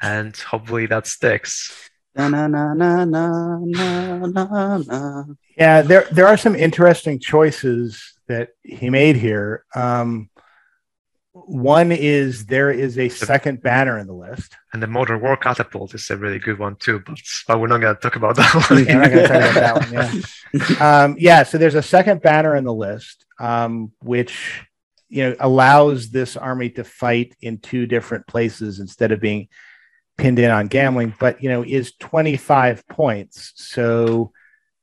and hopefully that sticks. Na, na, na, yeah, there there are some interesting choices that he made here. Um, one is there is a second banner in the list, and the Modern War Catapult is a really good one too. But, but we're not going to talk about that *laughs* one. yeah, not going to talk about that one. Yeah, um, yeah. So there's a second banner in the list, um, which you know allows this army to fight in two different places instead of being pinned in on Gamling, but you know, is 25 points. So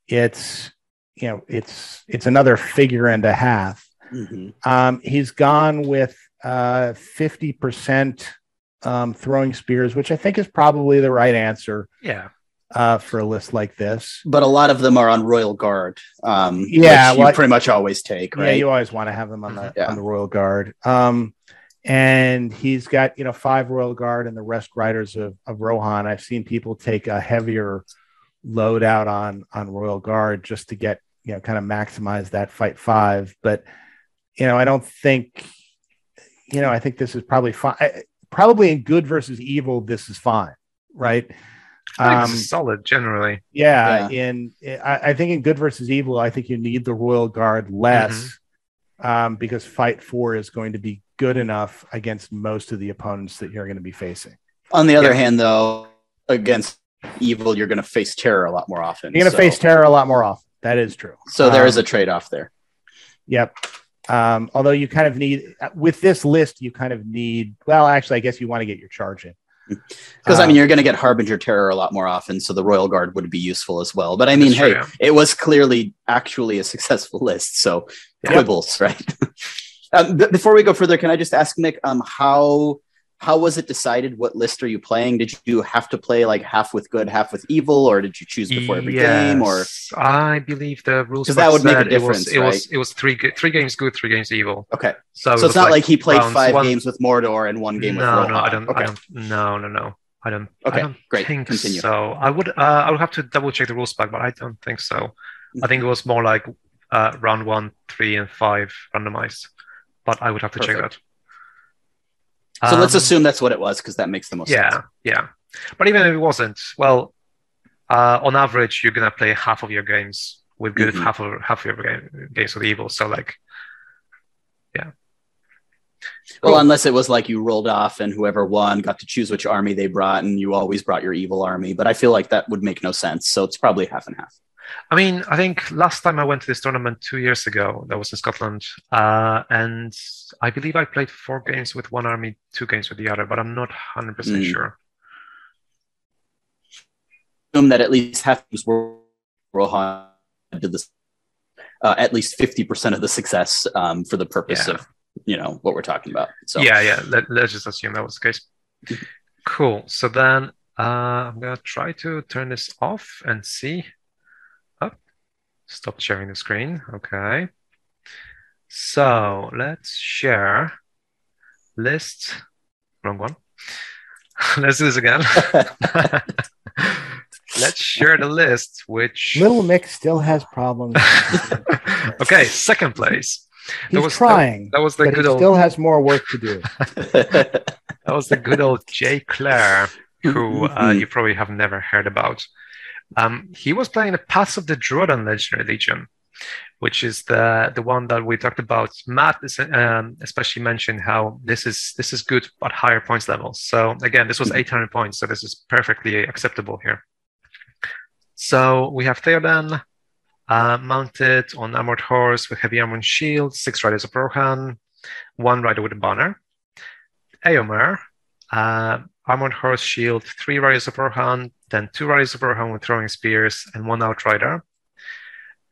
it's you know, it's it's another figure and a half. Mm-hmm. Um, he's gone with uh, 50% um, throwing spears, which I think is probably the right answer. Yeah. Uh, for a list like this, but a lot of them are on Royal Guard. Um, yeah, you pretty much always take. Right? Yeah, you always want to have them on the yeah. on the Royal Guard. Um, and he's got you know five Royal Guard and the rest riders of, of Rohan. I've seen people take a heavier load out on on Royal Guard just to get you know kind of maximize that fight five. But you know, I don't think you know. I think this is probably fine. Probably in good versus evil, this is fine, right? Um, solid generally. Yeah, yeah. in I, I, think in good versus evil, I think you need the Royal Guard less. Mm-hmm. Um, because fight four is going to be good enough against most of the opponents that you're going to be facing. On the other yeah. hand, though, against evil, you're going to face terror a lot more often. You're going to so. face terror a lot more often. That is true. So there um, is a trade off there. Yep. Um, although you kind of need, with this list, you kind of need, well, actually, I guess you want to get your charge in. Because I mean, um, you're going to get Harbinger Terror a lot more often, so the Royal Guard would be useful as well. But I mean, hey, it was clearly actually a successful list, so yeah. quibbles, right? *laughs* um, b- before we go further, can I just ask Nick, um, how how was it decided? What list are you playing? Did you have to play like half with good, half with evil, or did you choose before every yes, game? Or I believe the rules because that would make a difference. It was, right? it was it was three three games good, three games evil. Okay, so, so it it's not like, like he played five one... games with Mordor and one game no, with Rohan. No, I don't. Okay. I don't. No, no, no. I don't. Okay, I don't great. Think Continue. So I would. Uh, I would have to double check the rules back, but I don't think so. Mm-hmm. I think it was more like uh, round one, three, and five randomized. But I would have to Perfect. check that. So um, let's assume that's what it was because that makes the most yeah, sense. Yeah. Yeah. But even if it wasn't, well, uh, on average, you're gonna play half of your games with good, mm-hmm. half of half of your game, games with evil. So like, yeah. Well, cool. unless it was like you rolled off and whoever won got to choose which army they brought, and you always brought your evil army. But I feel like that would make no sense. So it's probably half and half. I mean, I think last time I went to this tournament two years ago, that was in Scotland, uh, and I believe I played four games with one army, two games with the other, but I'm not 100% mm. sure. Assume that at least half were Rohan did this, uh, at least 50% of the success um, for the purpose yeah. of, you know, what we're talking about. So Yeah, yeah, Let, us just assume that was the case. cool. So then uh, I'm going to try to turn this off and see Stop sharing the screen. Okay. So let's share list. Wrong one. *laughs* let's do this again. *laughs* let's share the list, which Little Nick still has problems. *laughs* okay, second place. He's was, trying. That, that, was the good old. Still has more work to do. that was the good old Jay Clare, who uh, you probably have never heard about. Um, he was playing the Paths of the Drúadan Legendary Legion, which is the the one that we talked about. Matt um, especially mentioned how this is this is good at higher points levels. So again, this was mm-hmm. 800 points, so this is perfectly acceptable here. So we have Theoden uh, mounted on armored horse with heavy armor and shield, six riders of Rohan, one rider with a banner. Eomer, uh, armored horse shield, three riders of Rohan, then two riders of Rohan with throwing spears, and one outrider.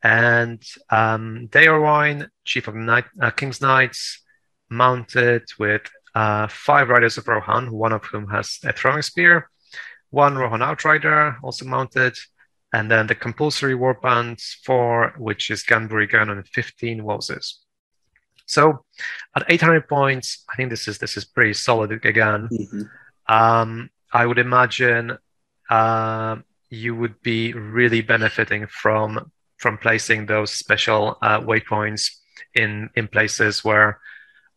And um, Déorwine, chief of Night, uh, King's Knights, mounted with uh, five riders of Rohan, one of whom has a throwing spear, one Rohan outrider also mounted, and then the compulsory warbands four, which is Ghân-buri-Ghân and 15 Woses. So at 800 points, I think this is this is pretty solid again. Mm-hmm. Um, I would imagine uh, you would be really benefiting from from placing those special uh, waypoints in in places where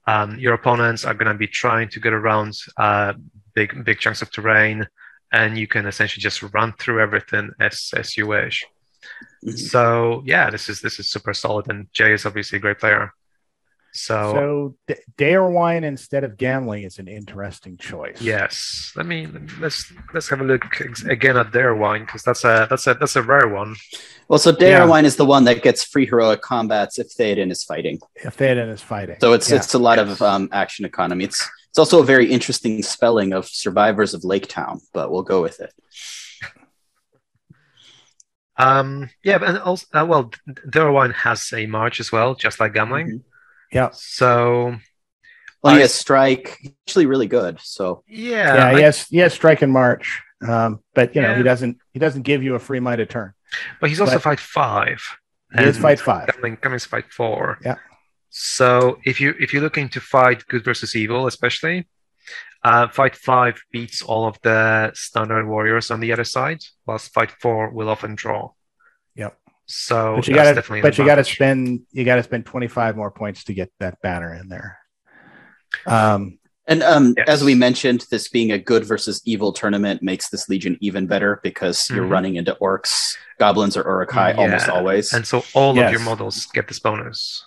um, your opponents are going to be trying to get around uh, big big chunks of terrain, and you can essentially just run through everything as as you wish. Mm-hmm. So yeah, this is this is super solid, and Jay is obviously a great player. So, so D- wine instead of Gamling is an interesting choice. Yes, let me let's let's have a look again at Déorwine because that's a that's a that's a rare one. Well, so Dare yeah. is the one that gets free heroic combats if Theoden is fighting. If Theoden is fighting, so it's yeah. it's a lot yes. of um, action economy. It's it's also a very interesting spelling of survivors of Lake Town, but we'll go with it. Um, yeah, and also, uh, well, Dare has a march as well, just like Gamling. Mm-hmm. Yeah. So Well, he has strike. He's actually really good. So yeah, yeah, I- he has he has strike in march, um, but you know he doesn't he doesn't give you a free minded turn. but he's also but- fight five. He is and fight five. Coming Gamling's fight four. Yeah. So if you if you're looking to fight good versus evil, especially, uh, fight five beats all of the standard warriors on the other side, whilst fight four will often draw. Yep. So But you got to but you got to spend you got to spend twenty five more points to get that banner in there. Um, And um, Yes. as we mentioned, this being a good versus evil tournament makes this legion even better because you're Mhm. running into orcs, goblins, or Uruk-hai almost always. And so all of your models get this bonus.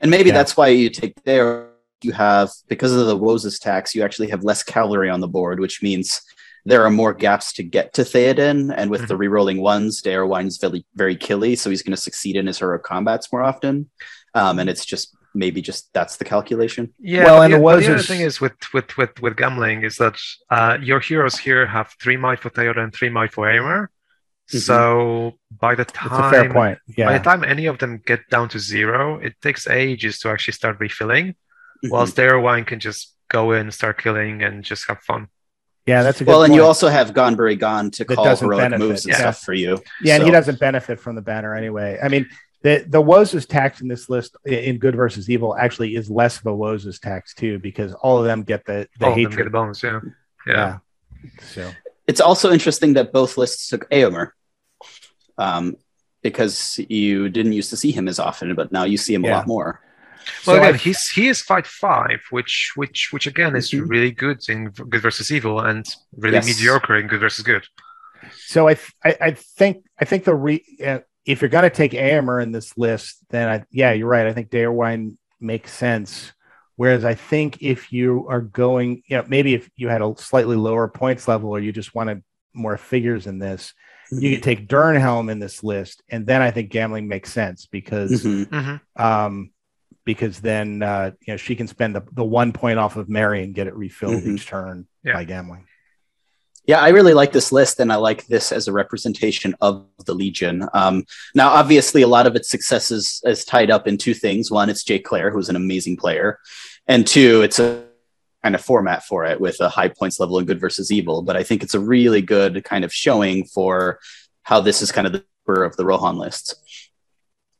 And maybe Yeah. that's why you take there. You have because of the Woses tax, you actually have less cavalry on the board, which means there are more gaps to get to Theoden. And with the rerolling ones, Déorwine's very very killy, so he's going to succeed in his hero combats more often. Um, and it's just maybe just that's the calculation. Yeah. Well, and the, the was the other thing is with with with with Gamling is that uh, your heroes here have three might for Theoden and three might for Eomer. Mhm. So by the time it's a fair point. By the time any of them get down to zero, it takes ages to actually start refilling. Mm-hmm. Whilst Déorwine can just go in, start killing, and just have fun. Yeah, that's a good well, and you also have Ghân-buri-Ghân to That call heroic benefit, moves and yeah. stuff for you. Yeah, and he doesn't benefit from the banner anyway. I mean, the the Woses tax in this list in good versus evil actually is less of a Woses tax too, because all of them get the the All of them get a bonus. Yeah. Yeah. So It's also interesting that both lists took Eomer, um, because you didn't used to see him as often, but now you see him a lot more. Well, So again, I- he's he is fight five, which which which again is Mhm. really good in good versus evil and really Yes. mediocre in good versus good. So I, th- I, I think I think the re uh, if you're going to take Eomer in this list, then I, yeah, you're right. I think Déorwine makes sense. Whereas I think if you are going, you know, maybe if you had a slightly lower points level or you just wanted more figures in this, you could take Dernhelm in this list, and then I think Gamling makes sense because Mhm. hmm um because then uh you know she can spend the, the one point off of Merry and get it refilled Mhm. each turn Yeah. by Gamling. Yeah, I really like this list, and I like this as a representation of the Legion. Um, now, obviously, a lot of its success is, is tied up in two things. One, it's Jay Clare, who's an amazing player, and two, it's a kind of format for it with a high points level and good versus evil. But I think it's a really good kind of showing for how this is kind of the core of the Rohan list.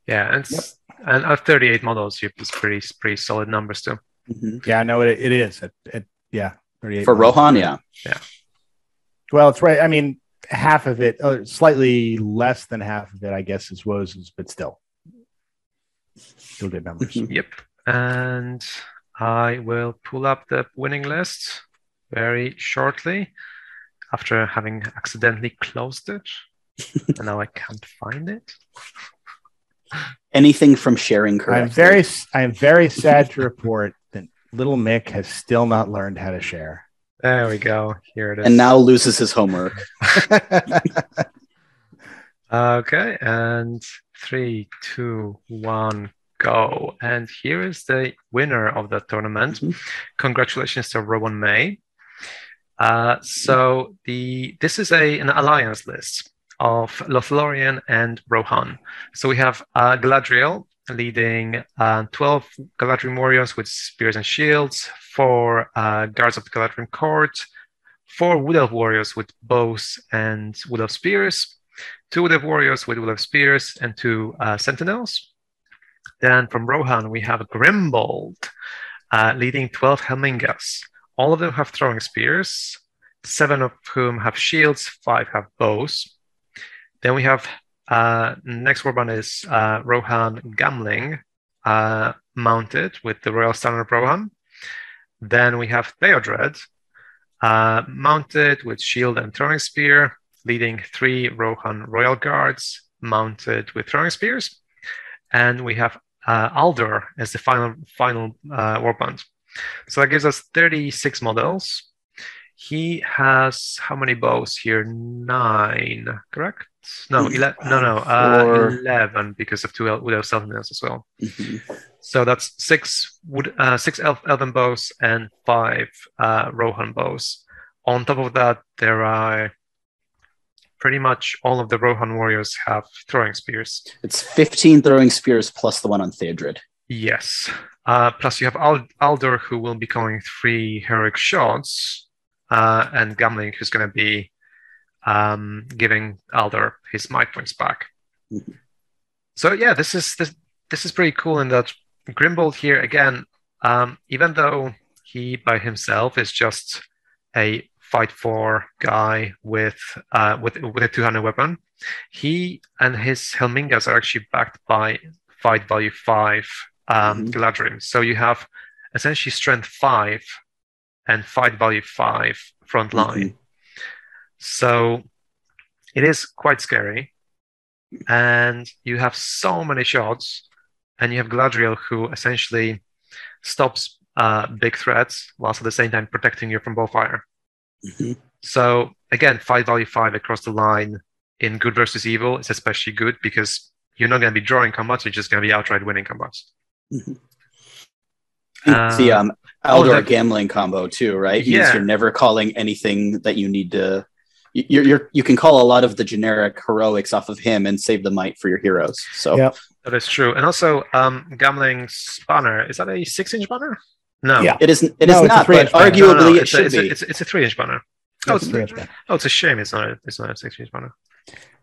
Yeah, and s- and at 38 models, you have pretty pretty solid numbers too. Mhm. Yeah, no, it, it is. It, it, yeah, 38 For points. Rohan, yeah. Yeah. Well, it's right. I mean, half of it, uh, slightly less than half of it, I guess, is Woses, but still, still good numbers. Mhm. Yep. And I will pull up the winning list very shortly after having accidentally closed it. *laughs* and now I can't find it. Anything from sharing correctly. I'm very, I'm very sad to report that Little Mick has still not learned how to share. There we go. Here it is. and now loses his homework. *laughs* Okay, and three, two, one, go. And here is the winner of the tournament. Mhm. Congratulations to Rowan May. Uh, so the this is a an alliance list of Lothlorien and Rohan. So we have uh, Galadriel leading uh, 12 Galadhrim warriors with spears and shields, four uh, guards of the Galadhrim court, four Wood Elf warriors with bows and Wood Elf spears, two Wood Elf warriors with Wood Elf spears, and two uh, sentinels. Then from Rohan, we have Grimbold uh, leading 12 Helmingas. All of them have throwing spears, seven of whom have shields, five have bows. Then we have uh, next warband is uh, Rohan Gamling, uh, mounted with the Royal Standard of Rohan. Then we have Theodred, uh, mounted with shield and throwing spear, leading three Rohan Royal Guards, mounted with throwing spears. And we have uh, Aldor as the final final uh, warband. So that gives us 36 models. He has how many bows here? Nine, correct? No, ele- no, no, uh, 11 because of two El- Elf Sentinels as well. Mhm. So that's six wood, uh, six elf, elven bows and five uh, Rohan bows. On top of that, there are pretty much all of the Rohan warriors have throwing spears. It's 15 throwing spears plus the one on Theodred. Yes. Uh, plus, you have Ald- Aldor, who will be calling three heroic shots, uh, and Gamling, who's going to be um, giving Aldor his might points back. Mm-hmm. So yeah, this is this this is pretty cool in that Grimbold here again, um, even though he by himself is just a fight for guy with uh, with with a 200 weapon, he and his Helmingas are actually backed by fight value five um, mm-hmm. Galadhrim. So you have essentially strength five and fight value five front line. Mm-hmm. So it is quite scary. And you have so many shots, and you have Galadriel who essentially stops uh, big threats whilst at the same time protecting you from bowfire. Mm-hmm. So again, fight value five across the line in good versus evil is especially good because you're not going to be drawing combats; you're just going to be outright winning combats. Mm-hmm. Uh, the um, Aldor oh, Gamling combo too, right? Yeah. You're never calling anything that you need to. You're, you're, you can call a lot of the generic heroics off of him and save the might for your heroes. So yep. that is true. And also, um, Gamling's banner is that a six inch banner? No, yeah, it isn't. It no, is not. But arguably, no, no, it should a, be. It's a, it's a three inch banner. Oh, it's, it's, oh, it's a shame. It's not. A, it's not a six inch banner.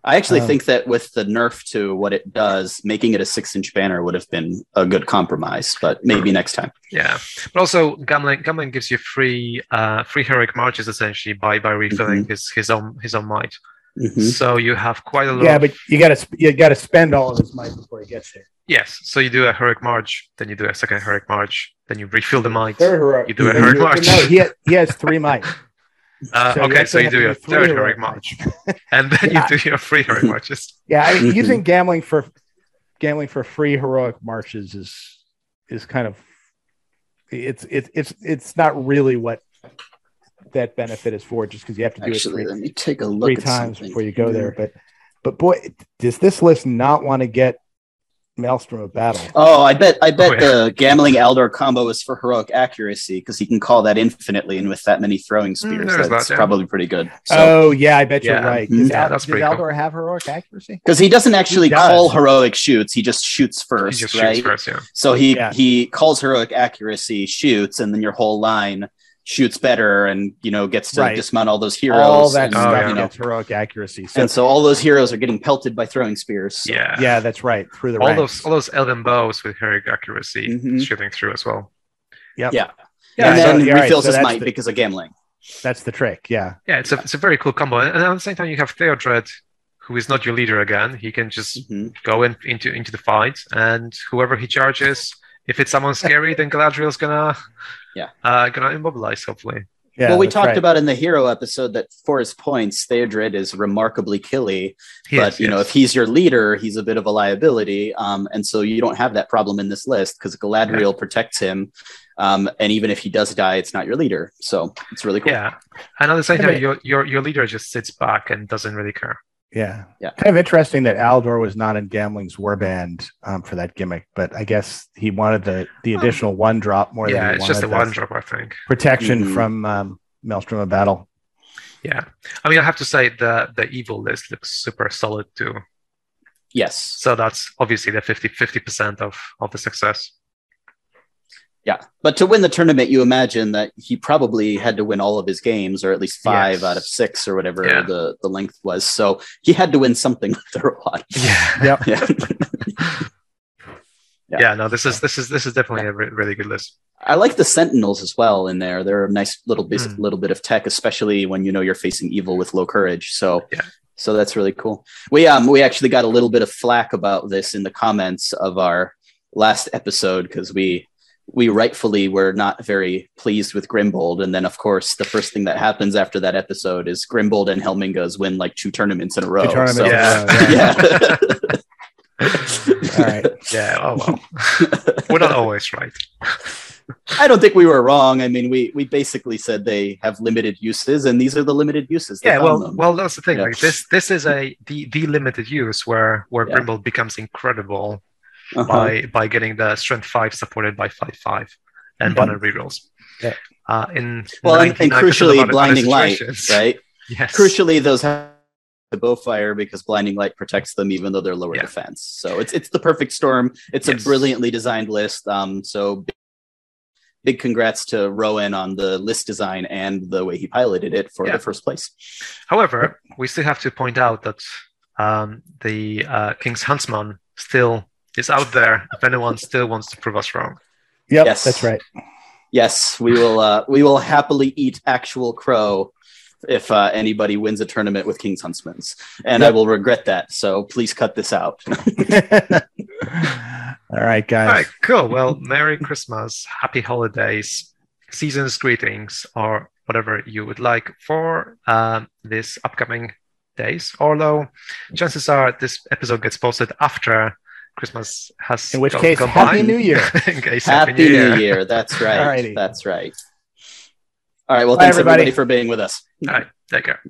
I actually um, think that with the nerf to what it does, making it a six inch banner would have been a good compromise, but maybe next time. Yeah. But also Gamling Gamling gives you free uh free heroic marches essentially by by refilling mm-hmm. his his own his own might. Mm-hmm. So you have quite a lot. Yeah, but you gotta you gotta spend all of his might before he gets there. Yes. So you do a heroic march, then you do a second heroic march, then you refill the might. Third heroic. You do a heroic march. No, he, he has three might. *laughs* Uh, so okay, so you *laughs* do your third heroic march, and then yeah. you do your free heroic marches. Yeah, I mean, using *laughs* Gamling for Gamling for free heroic marches is is kind of it's it's it's it's not really what that benefit is for, just because you have to do Actually, it three, let me take a look three times something. before you go there. But but boy, does this list not want to get Maelstrom of Battle. Oh, I bet I bet oh, yeah. the Gamling Aldor combo is for heroic accuracy because he can call that infinitely, and with that many throwing mm, spears, mm, that's that, yeah. probably pretty good. So, oh yeah, I bet yeah. you're right. Does, Al- does Aldor cool. have heroic accuracy? Because he doesn't actually he call heroic shoots; he just shoots first, just right? Shoots first, yeah. So he he calls heroic accuracy, shoots, and then your whole line shoots better and you know gets to right. dismount all those heroes. All that and, stuff you know, heroic accuracy. So, and so all those heroes are getting pelted by throwing spears. Yeah, yeah, that's right. Through the all ranks. those all those elven bows with heroic accuracy mm-hmm. shooting through as well. Yep. Yeah. Yeah. And then so, refills right, so his might the, because of Gamling. That's the trick. Yeah. Yeah, it's a it's a very cool combo, and at the same time you have Theodred. Who is not your leader again? He can just mm-hmm. go in, into into the fight, and whoever he charges, if it's someone scary, then Galadriel's gonna yeah uh, gonna immobilize hopefully. Yeah, well, we talked right. about in the hero episode that for his points, Theodred is remarkably killy. He but is, you know, if he's your leader, he's a bit of a liability. Um, and so you don't have that problem in this list because Galadriel yeah. protects him. Um, and even if he does die, it's not your leader. So it's really cool. Yeah. And at the same time, your, your your leader just sits back and doesn't really care. Yeah. Yeah. Kind of interesting that Aldor was not in Gamling's warband um, for that gimmick, but I guess he wanted the the additional one drop more yeah, than it's just a one drop, I think. Protection mm-hmm. from um, Maelstrom of Battle. Yeah. I mean, I have to say the the evil list looks super solid too. Yes. So that's obviously the 50 percent of of the success. Yeah, but to win the tournament, you imagine that he probably had to win all of his games, or at least five yes. out of six, or whatever yeah. the, the length was. So he had to win something with the robot. Yeah, yep. *laughs* yeah. yeah. yeah. No, this is this is this is definitely a re- really good list. I like the Sentinels as well in there. They're a nice little bit mm. little bit of tech, especially when you know you're facing evil with low courage. So yeah. So that's really cool. We um we actually got a little bit of flack about this in the comments of our last episode because we we rightfully were not very pleased with Grimbold. And then, of course, the first thing that happens after that episode is Grimbold and Helmingas win like two tournaments in a row. Two tournaments so, *laughs* yeah. yeah. *laughs* All right. Yeah. Oh well. *laughs* we're not always right. I don't think we were wrong. I mean, we we basically said they have limited uses, and these are the limited uses. Yeah. Well, them. well, that's the thing. Yeah. Like this, this is a the the limited use where where yeah. Grimbold becomes incredible uh-huh. by by getting the strength five supported by five five and yeah. banner rerolls. Yeah. Uh, in well, and, and crucially, blinding light, right? *laughs* Yes. Crucially, those have the bowfire because blinding light protects them even though they're lower yeah. defense. So it's it's the perfect storm. It's yes. a brilliantly designed list. Um, so big congrats to Rowan on the list design and the way he piloted it for yeah. the first place. However, we still have to point out that um, the uh, King's Huntsman still is out there if anyone still wants to prove us wrong. Yep, yes, that's right. Yes, we will. Uh, we will happily eat actual crow if uh, anybody wins a tournament with King's Huntsmans, and yep. I will regret that. So please cut this out. *laughs* *laughs* All right, guys. All right, cool. Well, Merry Christmas, Happy Holidays, Season's greetings, or whatever you would like for um, this upcoming days. Although chances are this episode gets posted after Christmas has. In which gone, case, gone Happy by. New Year. *laughs* case, Happy, Happy New, Year. Year. That's *laughs* right. That's right. All right. Well, Bye, thanks everybody. everybody for being with us. All right. Take care.